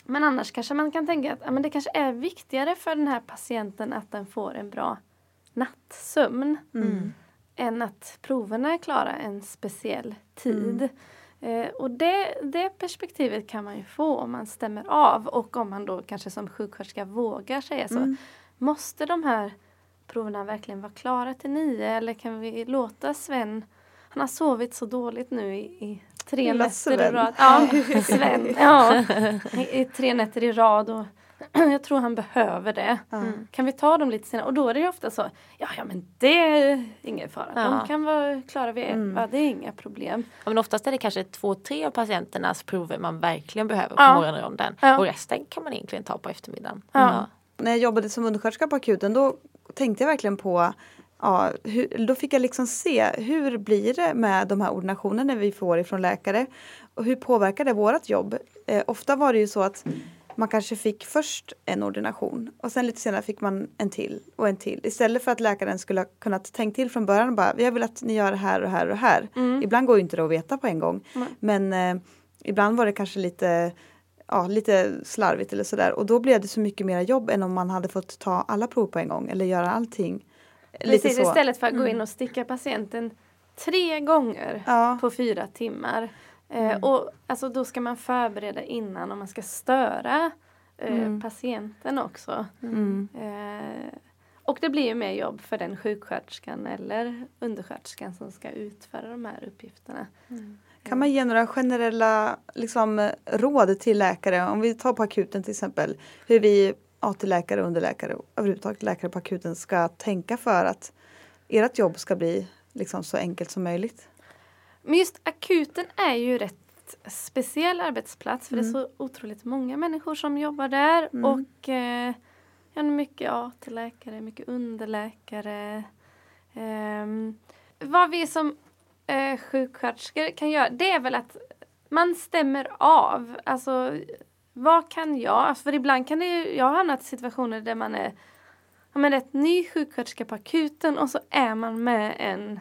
men annars kanske man kan tänka att ja, men det kanske är viktigare för den här patienten att den får en bra nattsömn. Än att proverna är klara en speciell tid. Eh, och det, det perspektivet kan man ju få om man stämmer av och om man då kanske som sjuksköterska vågar säga så. Måste de här proverna verkligen vara klara till nio eller kan vi låta Sven han har sovit så dåligt nu i, i tre
Lilla
nätter i
Sven.
rad. Ja, Sven. Ja, i, i tre nätter i rad och jag tror han behöver det. Kan vi ta dem lite senare? Och då är det ju ofta så, ja, ja men det är ingen fara.
Ja.
De kan vara klara vid elva, det är inga problem.
Ja, men oftast är det kanske två, tre av patienternas prover man verkligen behöver på
Ja.
morgonronden.
Ja.
Och resten kan man egentligen ta på eftermiddagen.
Ja.
När jag jobbade som undersköterska på akuten då tänkte jag verkligen på Ja, hur, då fick jag liksom se hur blir det med de här ordinationerna vi får ifrån läkare och hur påverkar det vårt jobb? Eh, ofta var det ju så att man kanske fick först en ordination och sen lite senare fick man en till och en till. Istället för att läkaren skulle ha kunnat tänkt till från början och bara jag vill att ni gör det här och här och här. Ibland går inte det att veta på en gång. Men eh, ibland var det kanske lite ja, lite slarvigt eller sådär och då blev det så mycket mer jobb än om man hade fått ta alla prov på en gång eller göra allting.
Precis.
Mm.
istället för att gå in och sticka patienten tre gånger
Ja. Mm.
på fyra timmar. Eh, och alltså, då ska man förbereda innan och man ska störa eh,
Mm.
patienten också. Eh, och det blir ju mer jobb för den sjuksköterskan eller undersköterskan som ska utföra de här uppgifterna.
Kan man ge några generella liksom, råd till läkare? Om vi tar på akuten till exempel. Hur vi AT-läkare, underläkare och överhuvudtaget läkare på akuten ska tänka för att ert jobb ska bli liksom, så enkelt som möjligt.
Men just akuten är ju rätt speciell arbetsplats för det är så otroligt många människor som jobbar där och eh, mycket AT-läkare, mycket underläkare. Ehm, vad vi som eh, sjuksköterskor kan göra det är väl att man stämmer av. Alltså vad kan jag? Alltså, för ibland kan det ju, jag har hamnat i situationer där man är ja, men rätt ny sjuksköterska på akuten och så är man med en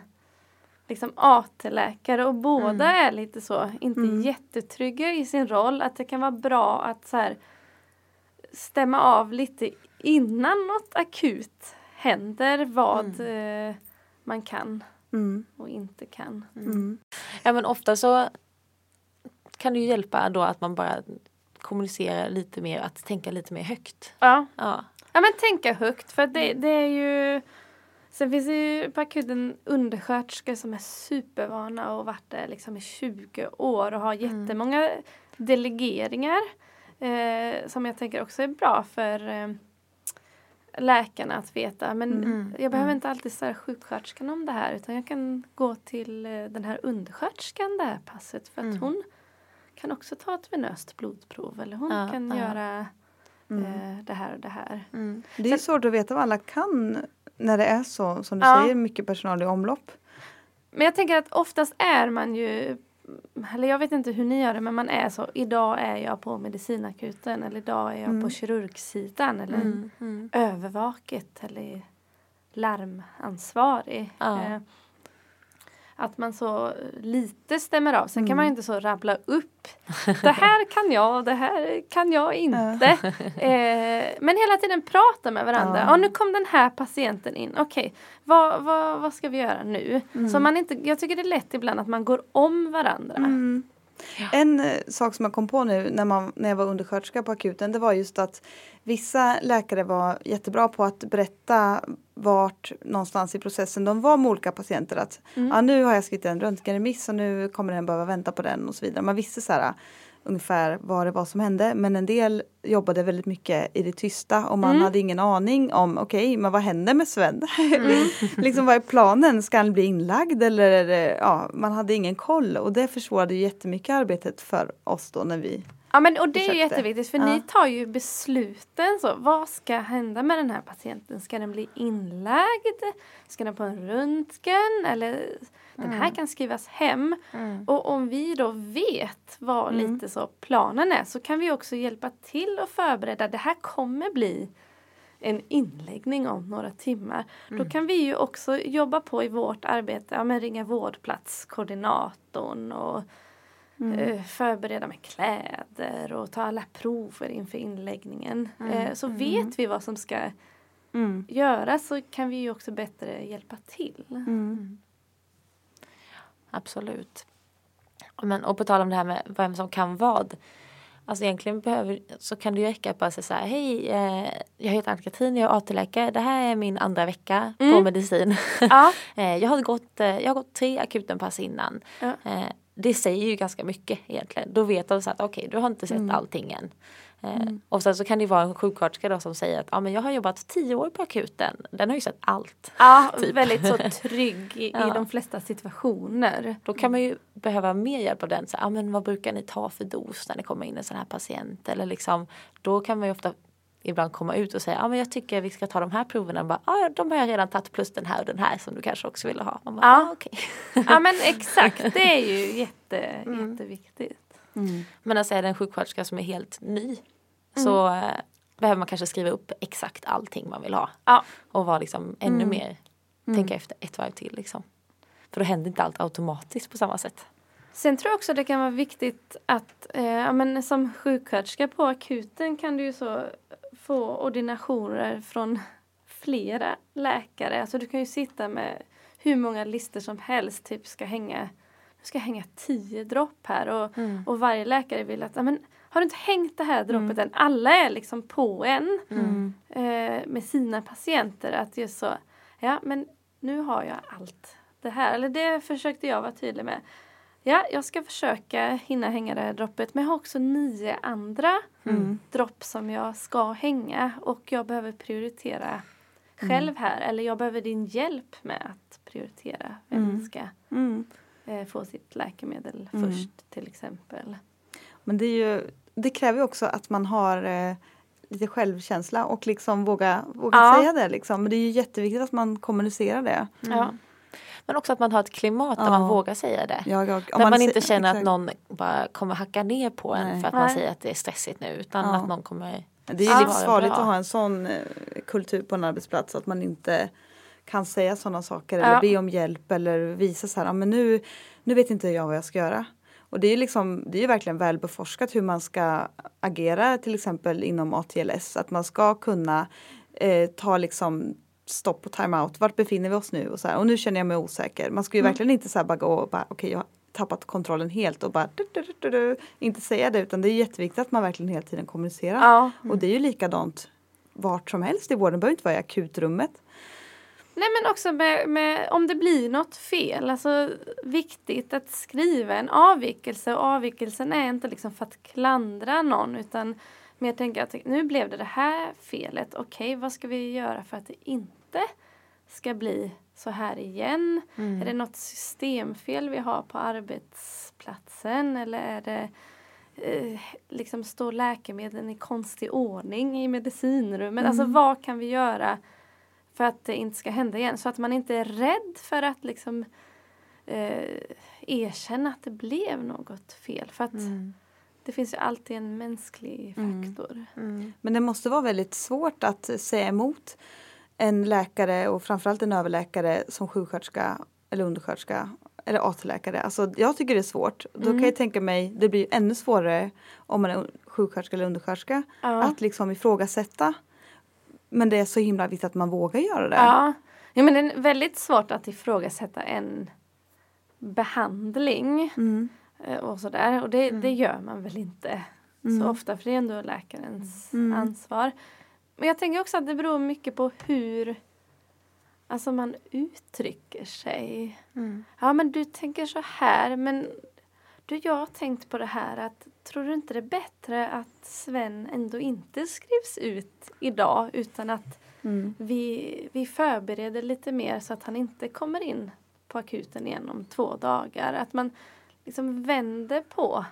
liksom AT-läkare och båda är lite så, inte jättetrygga i sin roll. Att det kan vara bra att så här stämma av lite innan något akut händer vad eh, man kan
Mm.
och inte kan.
Mm.
Ja men ofta så kan det ju hjälpa då att man bara kommunicerar lite mer, att tänka lite mer högt.
Ja.
Ja.
Ja men tänka högt för det, det är ju Sen finns det ju på akuten undersköterskor som är supervana och varit där liksom i 20 år och har jättemånga delegeringar. Eh, som jag tänker också är bra för eh, läkarna att veta. Men jag behöver inte alltid säga sjuksköterskan om det här utan jag kan gå till eh, den här undersköterskan det här passet för att hon kan också ta ett venöst blodprov eller hon
Ja,
kan
ja.
göra eh, det här och det här.
Det är svårt att veta vad alla kan när det är så, som du
Ja.
säger, mycket personal i omlopp.
Men jag tänker att oftast är man ju eller jag vet inte hur ni gör det men man är så idag är jag på medicinakuten eller idag är jag på kirurgsidan eller övervaket eller larmansvarig.
Ja.
Att man så lite stämmer av. Sen kan man inte så rabbla upp. Det här kan jag, det här kan jag inte. eh, men hela tiden prata med varandra. Ja. nu kom den här patienten in. Okej, okay. vad, vad, vad ska vi göra nu? Så man inte, jag tycker det är lätt ibland att man går om varandra.
Ja. En eh, sak som jag kom på nu när, man, när jag var undersköterska på akuten det var just att vissa läkare var jättebra på att berätta vart någonstans i processen de var med olika patienter. Att mm. ah, nu har jag skrivit en röntgenremiss och nu kommer den behöva vänta på den och så vidare. Man visste så här, ungefär vad det var som hände. Men en del jobbade väldigt mycket i det tysta och man mm. hade ingen aning om okej, okay, men vad händer med Sven? Mm. liksom vad är planen? Ska han bli inlagd eller ja, man hade ingen koll och det försvårade jättemycket arbetet för oss då när vi
Ja men och det är jätteviktigt för ja. ni tar ju besluten så. Vad ska hända med den här patienten? Ska den bli inlagd? Ska den på en röntgen? Eller den här mm. kan skrivas hem. Mm. Och om vi då vet vad mm. lite så planen är så kan vi också hjälpa till att förbereda. Det här kommer bli en inläggning om några timmar. Då mm. kan vi ju också jobba på i vårt arbete, ja men ringa vårdplatskoordinatorn och Mm. Eh, förbereda med kläder och ta alla prover inför inläggningen. Mm. Eh, så mm. vet vi vad som ska mm. göras så kan vi ju också bättre hjälpa till. Mm.
Absolut. Men, och på tal om det här med vem som kan vad. Alltså egentligen behöver, så kan ju räcka att bara säga så här, hej eh, jag heter Ann-Katrin, jag är AT-läkare, det här är min andra vecka mm. på medicin. Ja. jag, har gått, jag har gått tre akutenpass innan. Ja. Det säger ju ganska mycket egentligen. Då vet de så att okej, okay, du har inte sett mm. allting än. Eh, mm. Och sen så kan det vara en sjuksköterska då som säger att ah, men jag har jobbat tio år på akuten. Den har ju sett allt.
Ja, typ. väldigt så trygg i, ja. de flesta situationer.
Då kan man ju behöva mer hjälp av den. Så, ah, men vad brukar ni ta för dos när det kommer in en sån här patient? Eller liksom, då kan man ju ofta ibland komma ut och säga ja ah, men jag tycker vi ska ta de här proverna. Och bara, ah, de har jag redan tagit plus den här och den här som du kanske också ville ha. Man bara,
ja. Ah, okay. ja men exakt det är ju jätte, mm. jätteviktigt.
Mm. Men alltså är det en sjuksköterska som är helt ny mm. så eh, behöver man kanske skriva upp exakt allting man vill ha. Ja. Och vara liksom ännu mm. mer, mm. tänka efter ett varv till liksom. För då händer inte allt automatiskt på samma sätt.
Sen tror jag också det kan vara viktigt att eh, men som sjuksköterska på akuten kan du ju så få ordinationer från flera läkare. Alltså du kan ju sitta med hur många listor som helst. Typ ska hänga, nu ska hänga tio dropp här och, mm. och varje läkare vill att men, har du inte hängt det här droppet mm. än? Alla är liksom på en mm. eh, med sina patienter. Att just så, ja men nu har jag allt det här. Eller det försökte jag vara tydlig med. Ja, jag ska försöka hinna hänga det här droppet men jag har också nio andra mm. dropp som jag ska hänga och jag behöver prioritera själv mm. här eller jag behöver din hjälp med att prioritera vem mm. ska mm. eh, få sitt läkemedel mm. först till exempel.
Men det, är ju, det kräver ju också att man har eh, lite självkänsla och liksom våga, våga ja. säga det. Liksom. Men det är ju jätteviktigt att man kommunicerar det.
Ja. Men också att man har ett klimat där man vågar säga det. Ja, ja, där man, man inte känner exakt. att någon bara kommer hacka ner på en Nej. för att man säger att det är stressigt nu. Utan att någon kommer
Det är livsfarligt att ha en sån eh, kultur på en arbetsplats att man inte kan säga sådana saker eller be om hjälp eller visa så här, men nu, nu vet inte jag vad jag ska göra. Och det är, liksom, det är verkligen väl beforskat hur man ska agera till exempel inom ATLS. Att man ska kunna eh, ta liksom stopp och timeout. Vart befinner vi oss nu? Och, så här, och nu känner jag mig osäker. Man ska ju mm. verkligen inte så bara gå och bara okej okay, jag har tappat kontrollen helt och bara du, du, du, inte säga det utan det är jätteviktigt att man verkligen hela tiden kommunicerar. Ja. Mm. Och det är ju likadant vart som helst i vården, det behöver inte vara i akutrummet.
Nej men också med, med, om det blir något fel, alltså viktigt att skriva en avvikelse och avvikelsen är inte liksom för att klandra någon utan men jag tänker att nu blev det det här felet. Okej, okay, vad ska vi göra för att det inte ska bli så här igen? Mm. Är det något systemfel vi har på arbetsplatsen eller är det eh, liksom står läkemedlen i konstig ordning i medicinrummet? Mm. Alltså vad kan vi göra för att det inte ska hända igen? Så att man inte är rädd för att liksom eh, erkänna att det blev något fel. För att mm det finns ju alltid en mänsklig mm. faktor.
Mm. Mm. Men det måste vara väldigt svårt att säga emot en läkare och framförallt en överläkare som sjuksköterska eller undersköterska eller AT-läkare. Alltså jag tycker det är svårt. Då
Mm.
kan jag tänka mig, det blir ännu svårare om man är sjuksköterska eller undersköterska.
Ja.
Att liksom ifrågasätta. Men det är så himla viktigt att man vågar göra det.
Ja. ja, men det är väldigt svårt att ifrågasätta en behandling
Mm.
Eh, och sådär. Och det, det gör man väl inte så ofta för det är ändå läkarens
Mm.
ansvar. Men jag tänker också att det beror mycket på hur alltså man uttrycker sig. Ja men du tänker så här men du jag har tänkt på det här att tror du inte det är bättre att Sven ändå inte skrivs ut idag utan att
Mm.
vi, vi förbereder lite mer så att han inte kommer in på akuten igen om två dagar. Att man liksom vänder på,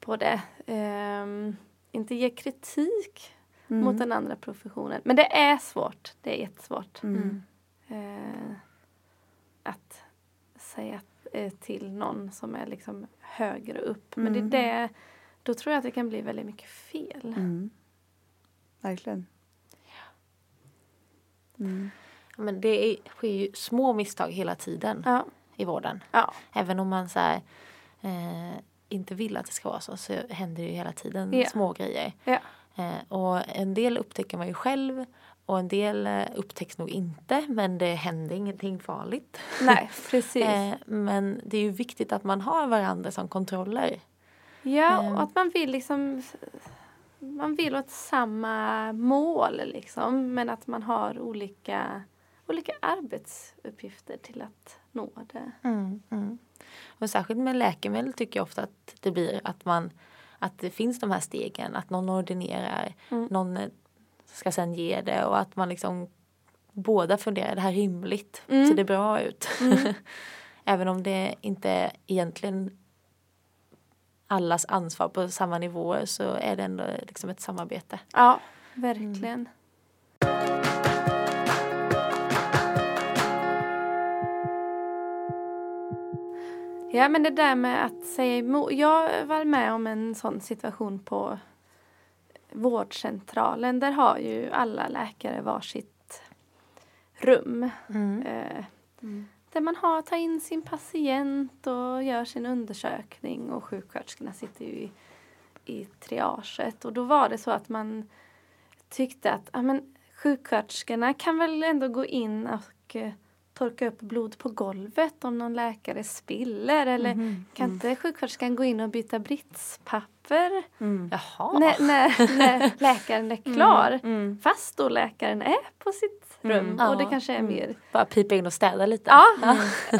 på det. Ehm, inte ger kritik
Mm.
mot den andra professionen. Men det är svårt. Det är jättesvårt.
Mm.
Eh, att säga eh, till någon som är liksom högre upp. Men det är det, då tror jag att det kan bli väldigt mycket fel.
Mm. Verkligen. Mm.
Men det är, sker ju små misstag hela tiden
Ja.
I vården.
Ja.
Även om man så här, eh, inte vill att det ska vara så så händer det ju hela tiden
Ja.
små grejer.
Ja.
Eh, och en del upptäcker man ju själv och en del eh, upptäcks nog inte men det händer ingenting farligt.
Nej, precis.
Eh, men det är ju viktigt att man har varandra som kontroller.
Ja,
Ehm.
och att man vill liksom man vill åt samma mål liksom men att man har olika, olika arbetsuppgifter till att nå det.
Mm, Och särskilt med läkemedel tycker jag ofta att det blir att man att det finns de här stegen, att någon ordinerar, någon eh, ska sen ge det och att man liksom båda funderar, är det här rimligt? Ser det bra ut? Även om det inte är egentligen allas ansvar på samma nivåer så är det ändå liksom ett samarbete.
Ja, verkligen. Ja men det där med att säga emot. Jag var med om en sån situation på vårdcentralen. Där har ju alla läkare varsitt rum. Eh, Där man har, tar in sin patient och gör sin undersökning och sjuksköterskorna sitter ju i, i triaget. Och då var det så att man tyckte att ja, men, sjuksköterskorna kan väl ändå gå in och eh, torka upp blod på golvet om någon läkare spiller. Eller kan inte sjuksköterskan gå in och byta britspapper?
Jaha.
när, när, när läkaren är klar? Fast då läkaren är på sitt rum och det kanske är mer
Bara pipa in och städa lite.
Ja,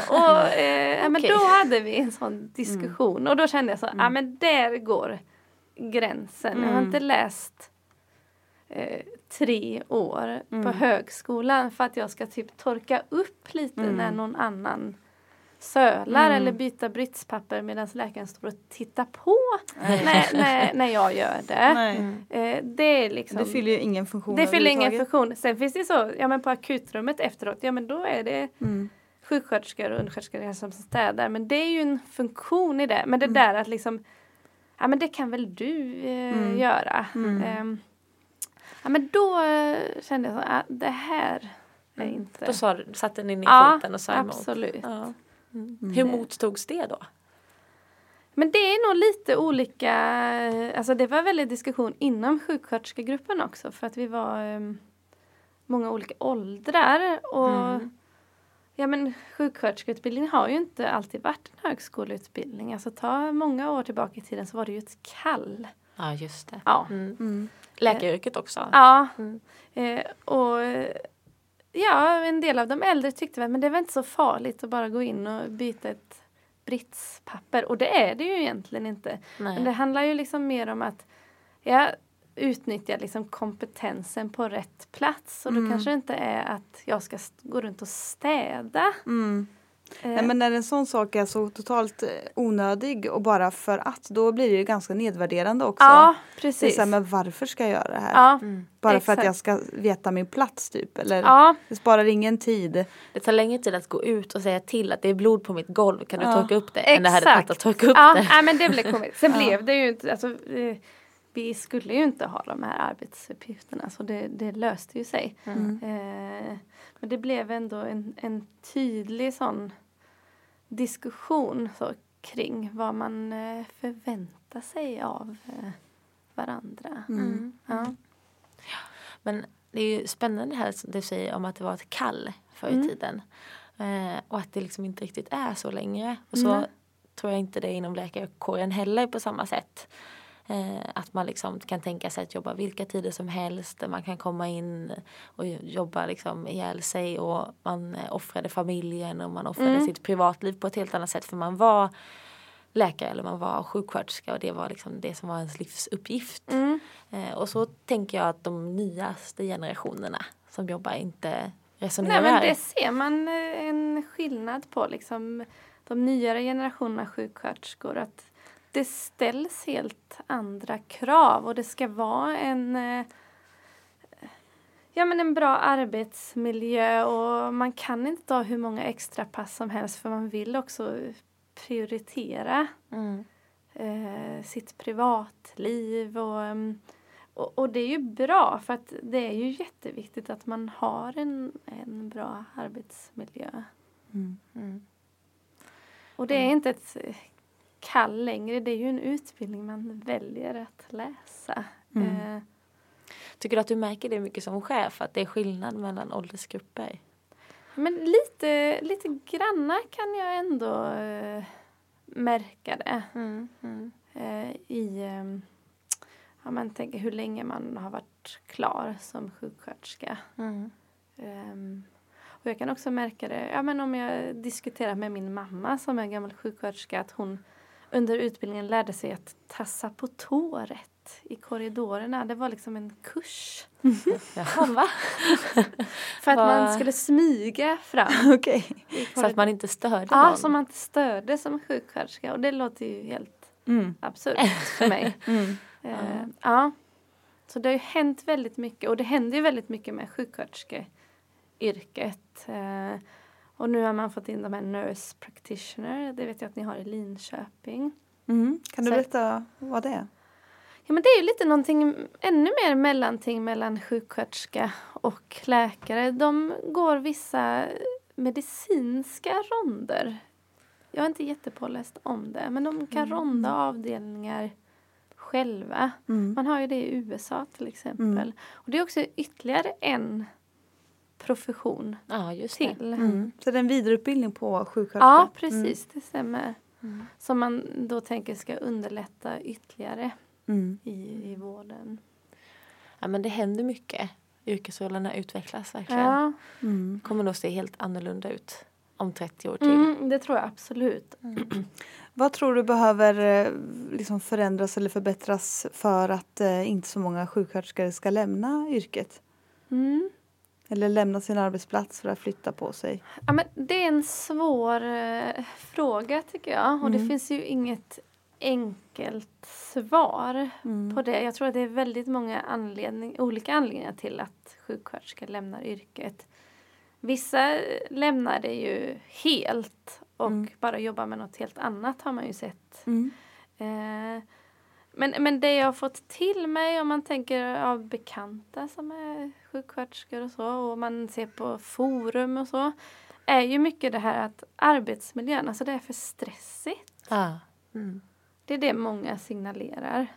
och eh, ja, men då hade vi en sån diskussion och då kände jag så, ja men där går gränsen. Jag har inte läst eh, tre år på högskolan för att jag ska typ torka upp lite när någon annan sölar eller byta britspapper medan läkaren står och tittar på när, när, när jag gör det.
Nej.
Eh, det är liksom
Det fyller ju ingen funktion
det fyller ingen funktion. Sen finns det så, ja men på akutrummet efteråt, ja men då är det
Mm.
sjuksköterskor och undersköterskor som städar. Men det är ju en funktion i det. Men det
Mm.
där att liksom, ja men det kan väl du eh,
Mm.
göra. Ehm, ja men då eh, kände jag så, ah, det här är inte.
Då sa, satte ni ner
ja,
foten och sa emot.
absolut.
Ja. Mm. Hur mottogs det då?
Men det är nog lite olika, alltså det var väldigt diskussion inom sjuksköterskegruppen också för att vi var em, många olika åldrar och ja men sjuksköterskeutbildningen har ju inte alltid varit en högskoleutbildning. Alltså ta många år tillbaka i tiden så var det ju ett kall.
Ja just det.
Ja.
Mm. Läkaryrket också.
Ja. Eh, och ja, en del av de äldre tyckte väl men det var inte så farligt att bara gå in och byta ett britspapper. Och det är det ju egentligen inte.
Nej.
Men det handlar ju liksom mer om att jag utnyttjar liksom kompetensen på rätt plats. Och då kanske det inte är att jag ska gå runt och städa.
Mm.
Eh,
Nej, men när en sån sak är så totalt eh, onödig och bara för att då blir det ju ganska nedvärderande också.
ja,
det är
precis.
så här, men varför ska jag göra det här?
ja,
bara för att
exakt.
jag ska veta min plats typ. Eller
ja,
det sparar ingen tid.
Det tar längre tid att gå ut och säga till att det är blod på mitt golv, kan du
Ja.
torka upp det? Än det hade
Exakt.
tagit att torka upp
ja,
det.
nej, men det blev kommit. Sen blev det ju inte, alltså, eh, vi skulle ju inte ha de här arbetsuppgifterna så det, det löste ju sig.
Mm.
Eh, men det blev ändå en, en tydlig sån diskussion så, kring vad man eh, förväntar sig av eh, varandra.
Mm.
Ja.
Men det är ju spännande det här som du säger om att det var ett kall förr i
Mm.
tiden. Eh, och att det liksom inte riktigt är så längre. Och så
Nej.
tror jag inte det är inom läkarkåren heller på samma sätt. Eh, att man liksom kan tänka sig att jobba vilka tider som helst. Man kan komma in och jobba liksom ihjäl sig. Och man eh, offrade familjen och man offrade
Mm.
sitt privatliv på ett helt annat sätt. För man var läkare eller man var sjuksköterska och det var liksom det som var ens livsuppgift.
Mm.
Eh, och så tänker jag att de nyaste generationerna som jobbar inte resonerar.
Nej men det ser man en skillnad på liksom de nyare generationerna sjuksköterskor att det ställs helt andra krav och det ska vara en eh, Ja men en bra arbetsmiljö och man kan inte ta hur många extra pass som helst för man vill också prioritera
Mm.
eh, sitt privatliv och, mm, och, och det är ju bra för att det är ju jätteviktigt att man har en, en bra arbetsmiljö.
Mm.
Och det är inte ett kall längre, det är ju en utbildning man väljer att läsa. Eh,
Tycker du att du märker det mycket som chef? Att det är skillnad mellan åldersgrupper?
men lite, lite granna kan jag ändå eh, märka det.
Mm.
eh, i eh, ja, man tänker hur länge man har varit klar som sjuksköterska.
Mm.
Ehm, och jag kan också märka det ja, men om jag diskuterar med min mamma som är gammal sjuksköterska att hon under utbildningen lärde sig att tassa på tå rätt i korridorerna. Det var liksom en kurs.
Jaha, va?
För att man skulle smyga fram. I
Så att man inte störde
Ja,
någon?
som man inte störde som sjuksköterska. Och det låter ju helt
Mm.
absurt för mig.
Mm.
Eh, ja. Så det har ju hänt väldigt mycket och det händer ju väldigt mycket med sjuksköterskeyrket. Eh, och nu har man fått in de här nurse practitioner, det vet jag att ni har i Linköping.
Mm. Kan du
Så-
berätta vad det är?
Ja men det är ju lite någonting ännu mer mellanting mellan sjuksköterska och läkare. De går vissa medicinska ronder. Jag är inte jättepåläst om det men de kan ronda avdelningar själva.
Mm.
Man har ju det i USA till exempel. Och det är också ytterligare en profession
Ja, just det.
till.
Mm. Så det är en vidareutbildning på sjuksköterska?
Ja, precis. Det stämmer. Som man då tänker ska underlätta ytterligare
Mm.
i, i vården.
Ja, men det händer mycket. Yrkesrollerna utvecklas verkligen.
Ja,
Mm.
kommer nog se helt annorlunda ut om 30 år till.
mm, det tror jag absolut.
Vad tror du behöver eh, liksom förändras eller förbättras för att eh, inte så många sjuksköterskor ska lämna yrket?
Mm.
Eller lämna sin arbetsplats för att flytta på sig?
Ja, men det är en svår eh, fråga tycker jag. Och det
Mm.
finns ju inget enkelt svar
Mm.
på det. Jag tror att det är väldigt många anledning, olika anledningar till att sjuksköterskor lämnar yrket. Vissa lämnar det ju helt och
Mm.
bara jobbar med något helt annat har man ju sett.
Mm.
Eh, men, men det jag har fått till mig om man tänker av bekanta som är sjuksköterskor och så och man ser på forum och så är ju mycket det här att arbetsmiljön, alltså det är för stressigt.
Ja. Mm.
Det är det många signalerar.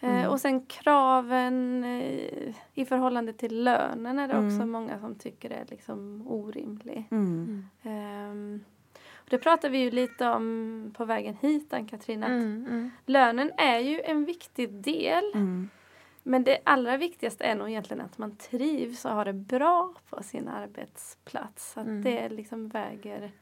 Eh, och sen kraven eh, i förhållande till lönen är det också
Mm.
många som tycker är liksom orimlig.
Mm.
Det pratar vi ju lite om på vägen hit, Ann-Katrin,
Mm. Mm.
lönen är ju en viktig del.
Mm.
Men det allra viktigaste är nog egentligen att man trivs och har det bra på sin arbetsplats. Att
Mm.
det liksom väger...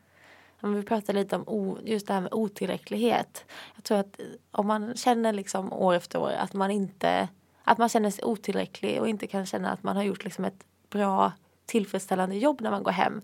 Om vi pratar lite om just det här med otillräcklighet. Jag tror att om man känner liksom år efter år att man inte att man känner sig otillräcklig och inte kan känna att man har gjort liksom ett bra tillfredsställande jobb när man går hem.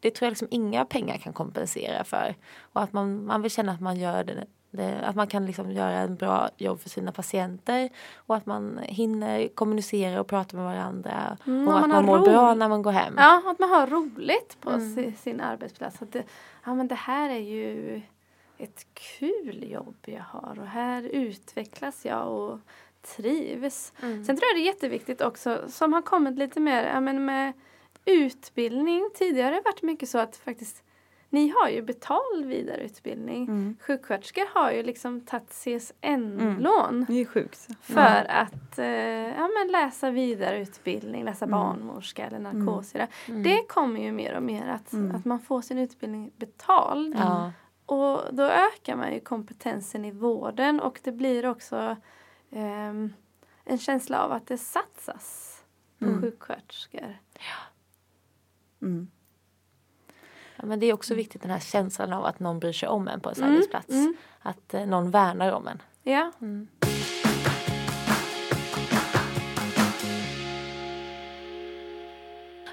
Det tror jag liksom inga pengar kan kompensera för. Och att man, man vill känna att man gör det, det att man kan liksom göra en bra jobb för sina patienter och att man hinner kommunicera och prata med varandra
Mm,
och
och
att
man
man mår bra
ro-
när man går hem.
Ja, att man har roligt på si, sin arbetsplats. Att det, ja, men det här är ju ett kul jobb jag har och här utvecklas jag och trivs. Sen tror jag det är jätteviktigt också som har kommit lite mer ja, men med utbildning. Tidigare har det varit mycket så att faktiskt ni har ju betald vidareutbildning.
Mm.
Sjuksköterskor har ju liksom tagit CSN-lån.
Är sjukt.
För att eh, ja, men läsa vidareutbildning, läsa
Mm.
barnmorska eller narkossida. Det kommer ju mer och mer att, att man får sin utbildning betald.
Ja.
Och då ökar man ju kompetensen i vården och det blir också ehm, en känsla av att det satsas på sjuksköterskor.
Mm.
Ja, men det är också viktigt den här känslan av att någon bryr sig om en på en
Mm,
arbetsplats.
mm.
Att eh, någon värnar om en.
Ja.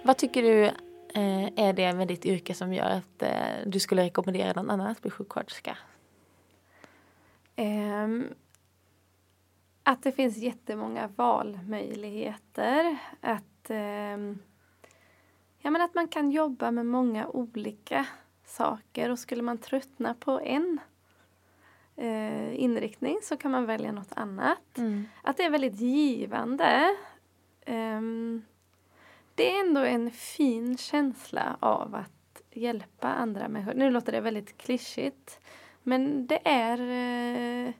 Vad tycker du eh, är det med ditt yrke som gör att eh, du skulle rekommendera någon annan att bli sjuksköterska?
Ehm, att det finns jättemånga valmöjligheter. Att, ehm, ja, men att man kan jobba med många olika saker och skulle man tröttna på en eh, inriktning så kan man välja något annat. Att det är väldigt givande. Ehm, det är ändå en fin känsla av att hjälpa andra människor. Nu låter det väldigt klyschigt. Men det är... eh,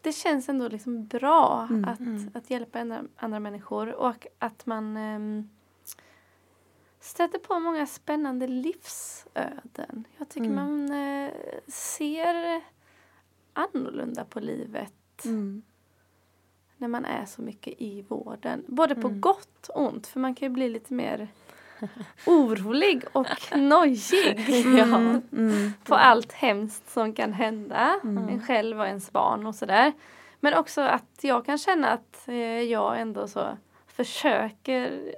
Det känns ändå liksom bra att, att hjälpa andra, andra människor och att man ehm, stöter på många spännande livsöden. Jag tycker man eh, ser annorlunda på livet
Mm.
när man är så mycket i vården. Både på gott och ont, för man kan ju bli lite mer orolig och nojig ja, på allt hemskt som kan hända en själv och ens barn och sådär. Men också att jag kan känna att eh, jag ändå så försöker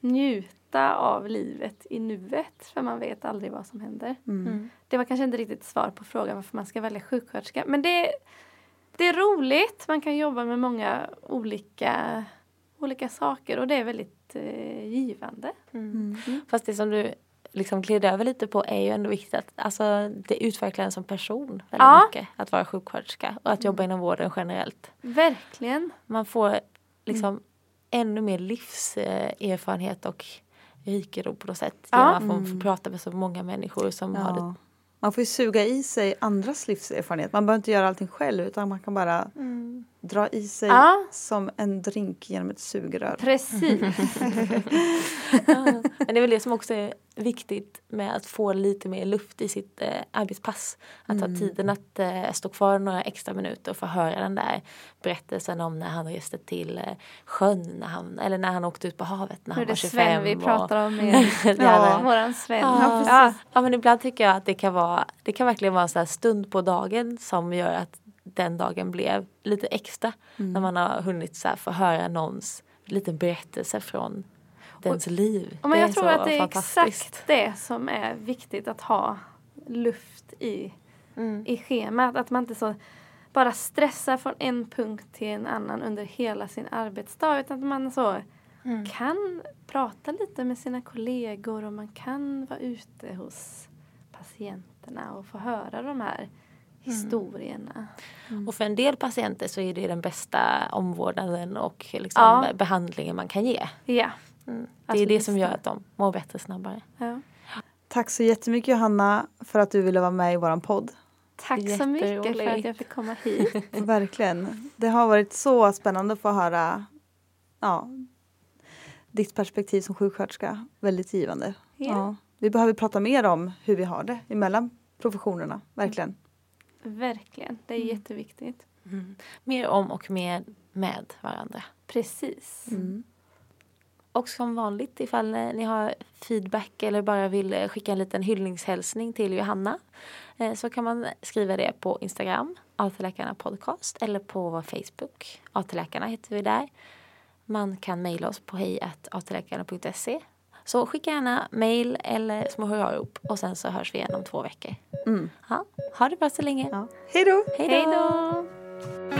njuta av livet i nuet för man vet aldrig vad som händer. Det var kanske inte riktigt svar på frågan varför man ska välja sjuksköterska men det, det är roligt. Man kan jobba med många olika, olika saker och det är väldigt eh, givande.
Fast det som du liksom gled över lite på är ju ändå viktigt att alltså, det utvecklar en som person väldigt
Ja.
mycket. Att vara sjuksköterska och att jobba inom vården generellt.
Verkligen.
Man får liksom ännu mer livserfarenhet och rikedom på något sätt.
Ja.
Genom att man får prata med så många människor som har det
Ja. Man får ju suga i sig andras livserfarenhet. Man behöver inte göra allting själv utan man kan bara dra i sig
Ja.
som en drink genom ett sugrör.
Precis.
Men det är väl det som också är viktigt med att få lite mer luft i sitt eh, arbetspass. Att ta tiden att eh, stå kvar några extra minuter och få höra den där berättelsen om när han reste till eh, sjön när han, eller när han åkte ut på havet när
Nu
han var 25.
Sven vi
och-
pratar om. Med.
Ja.
Våran Sven.
Ja,
Ja.
ja men ibland tycker jag att det kan vara Det kan verkligen vara en sån här stund på dagen som gör att den dagen blev lite extra. När man har hunnit så här få höra någons liten berättelse från dens liv.
Och men jag tror att det är exakt det som är viktigt att ha luft i, i schemat. Att man inte så bara stressar från en punkt till en annan under hela sin arbetsdag. Utan att man så kan prata lite med sina kollegor och man kan vara ute hos patienterna och få höra de här historierna.
Och för en del patienter så är det den bästa omvårdnaden och liksom
Ja.
behandlingen man kan ge.
Ja.
Det är det som gör att de mår bättre snabbare.
ja.
Tack så jättemycket Johanna för att du ville vara med i våran podd.
Tack så mycket för att jag fick komma hit.
Verkligen. Det har varit så spännande att få höra ja, ditt perspektiv som sjuksköterska. Väldigt givande.
Ja.
Vi behöver prata mer om hur vi har det emellan professionerna. Verkligen.
Verkligen, det är jätteviktigt.
Mer om och med, med varandra.
Precis.
Och som vanligt ifall ni har feedback eller bara vill eh, skicka en liten hyllningshälsning till Johanna eh, så kan man skriva det på Instagram, AT-läkarna podcast eller på vår Facebook. AT-läkarna heter vi där. Man kan mejla oss på hejatläkarna.se. Så skicka gärna mejl eller små hurrarop och sen så hörs vi igen om två veckor. Ja, ha det bra så länge.
Ja. Hej då!
Hej
Hej då!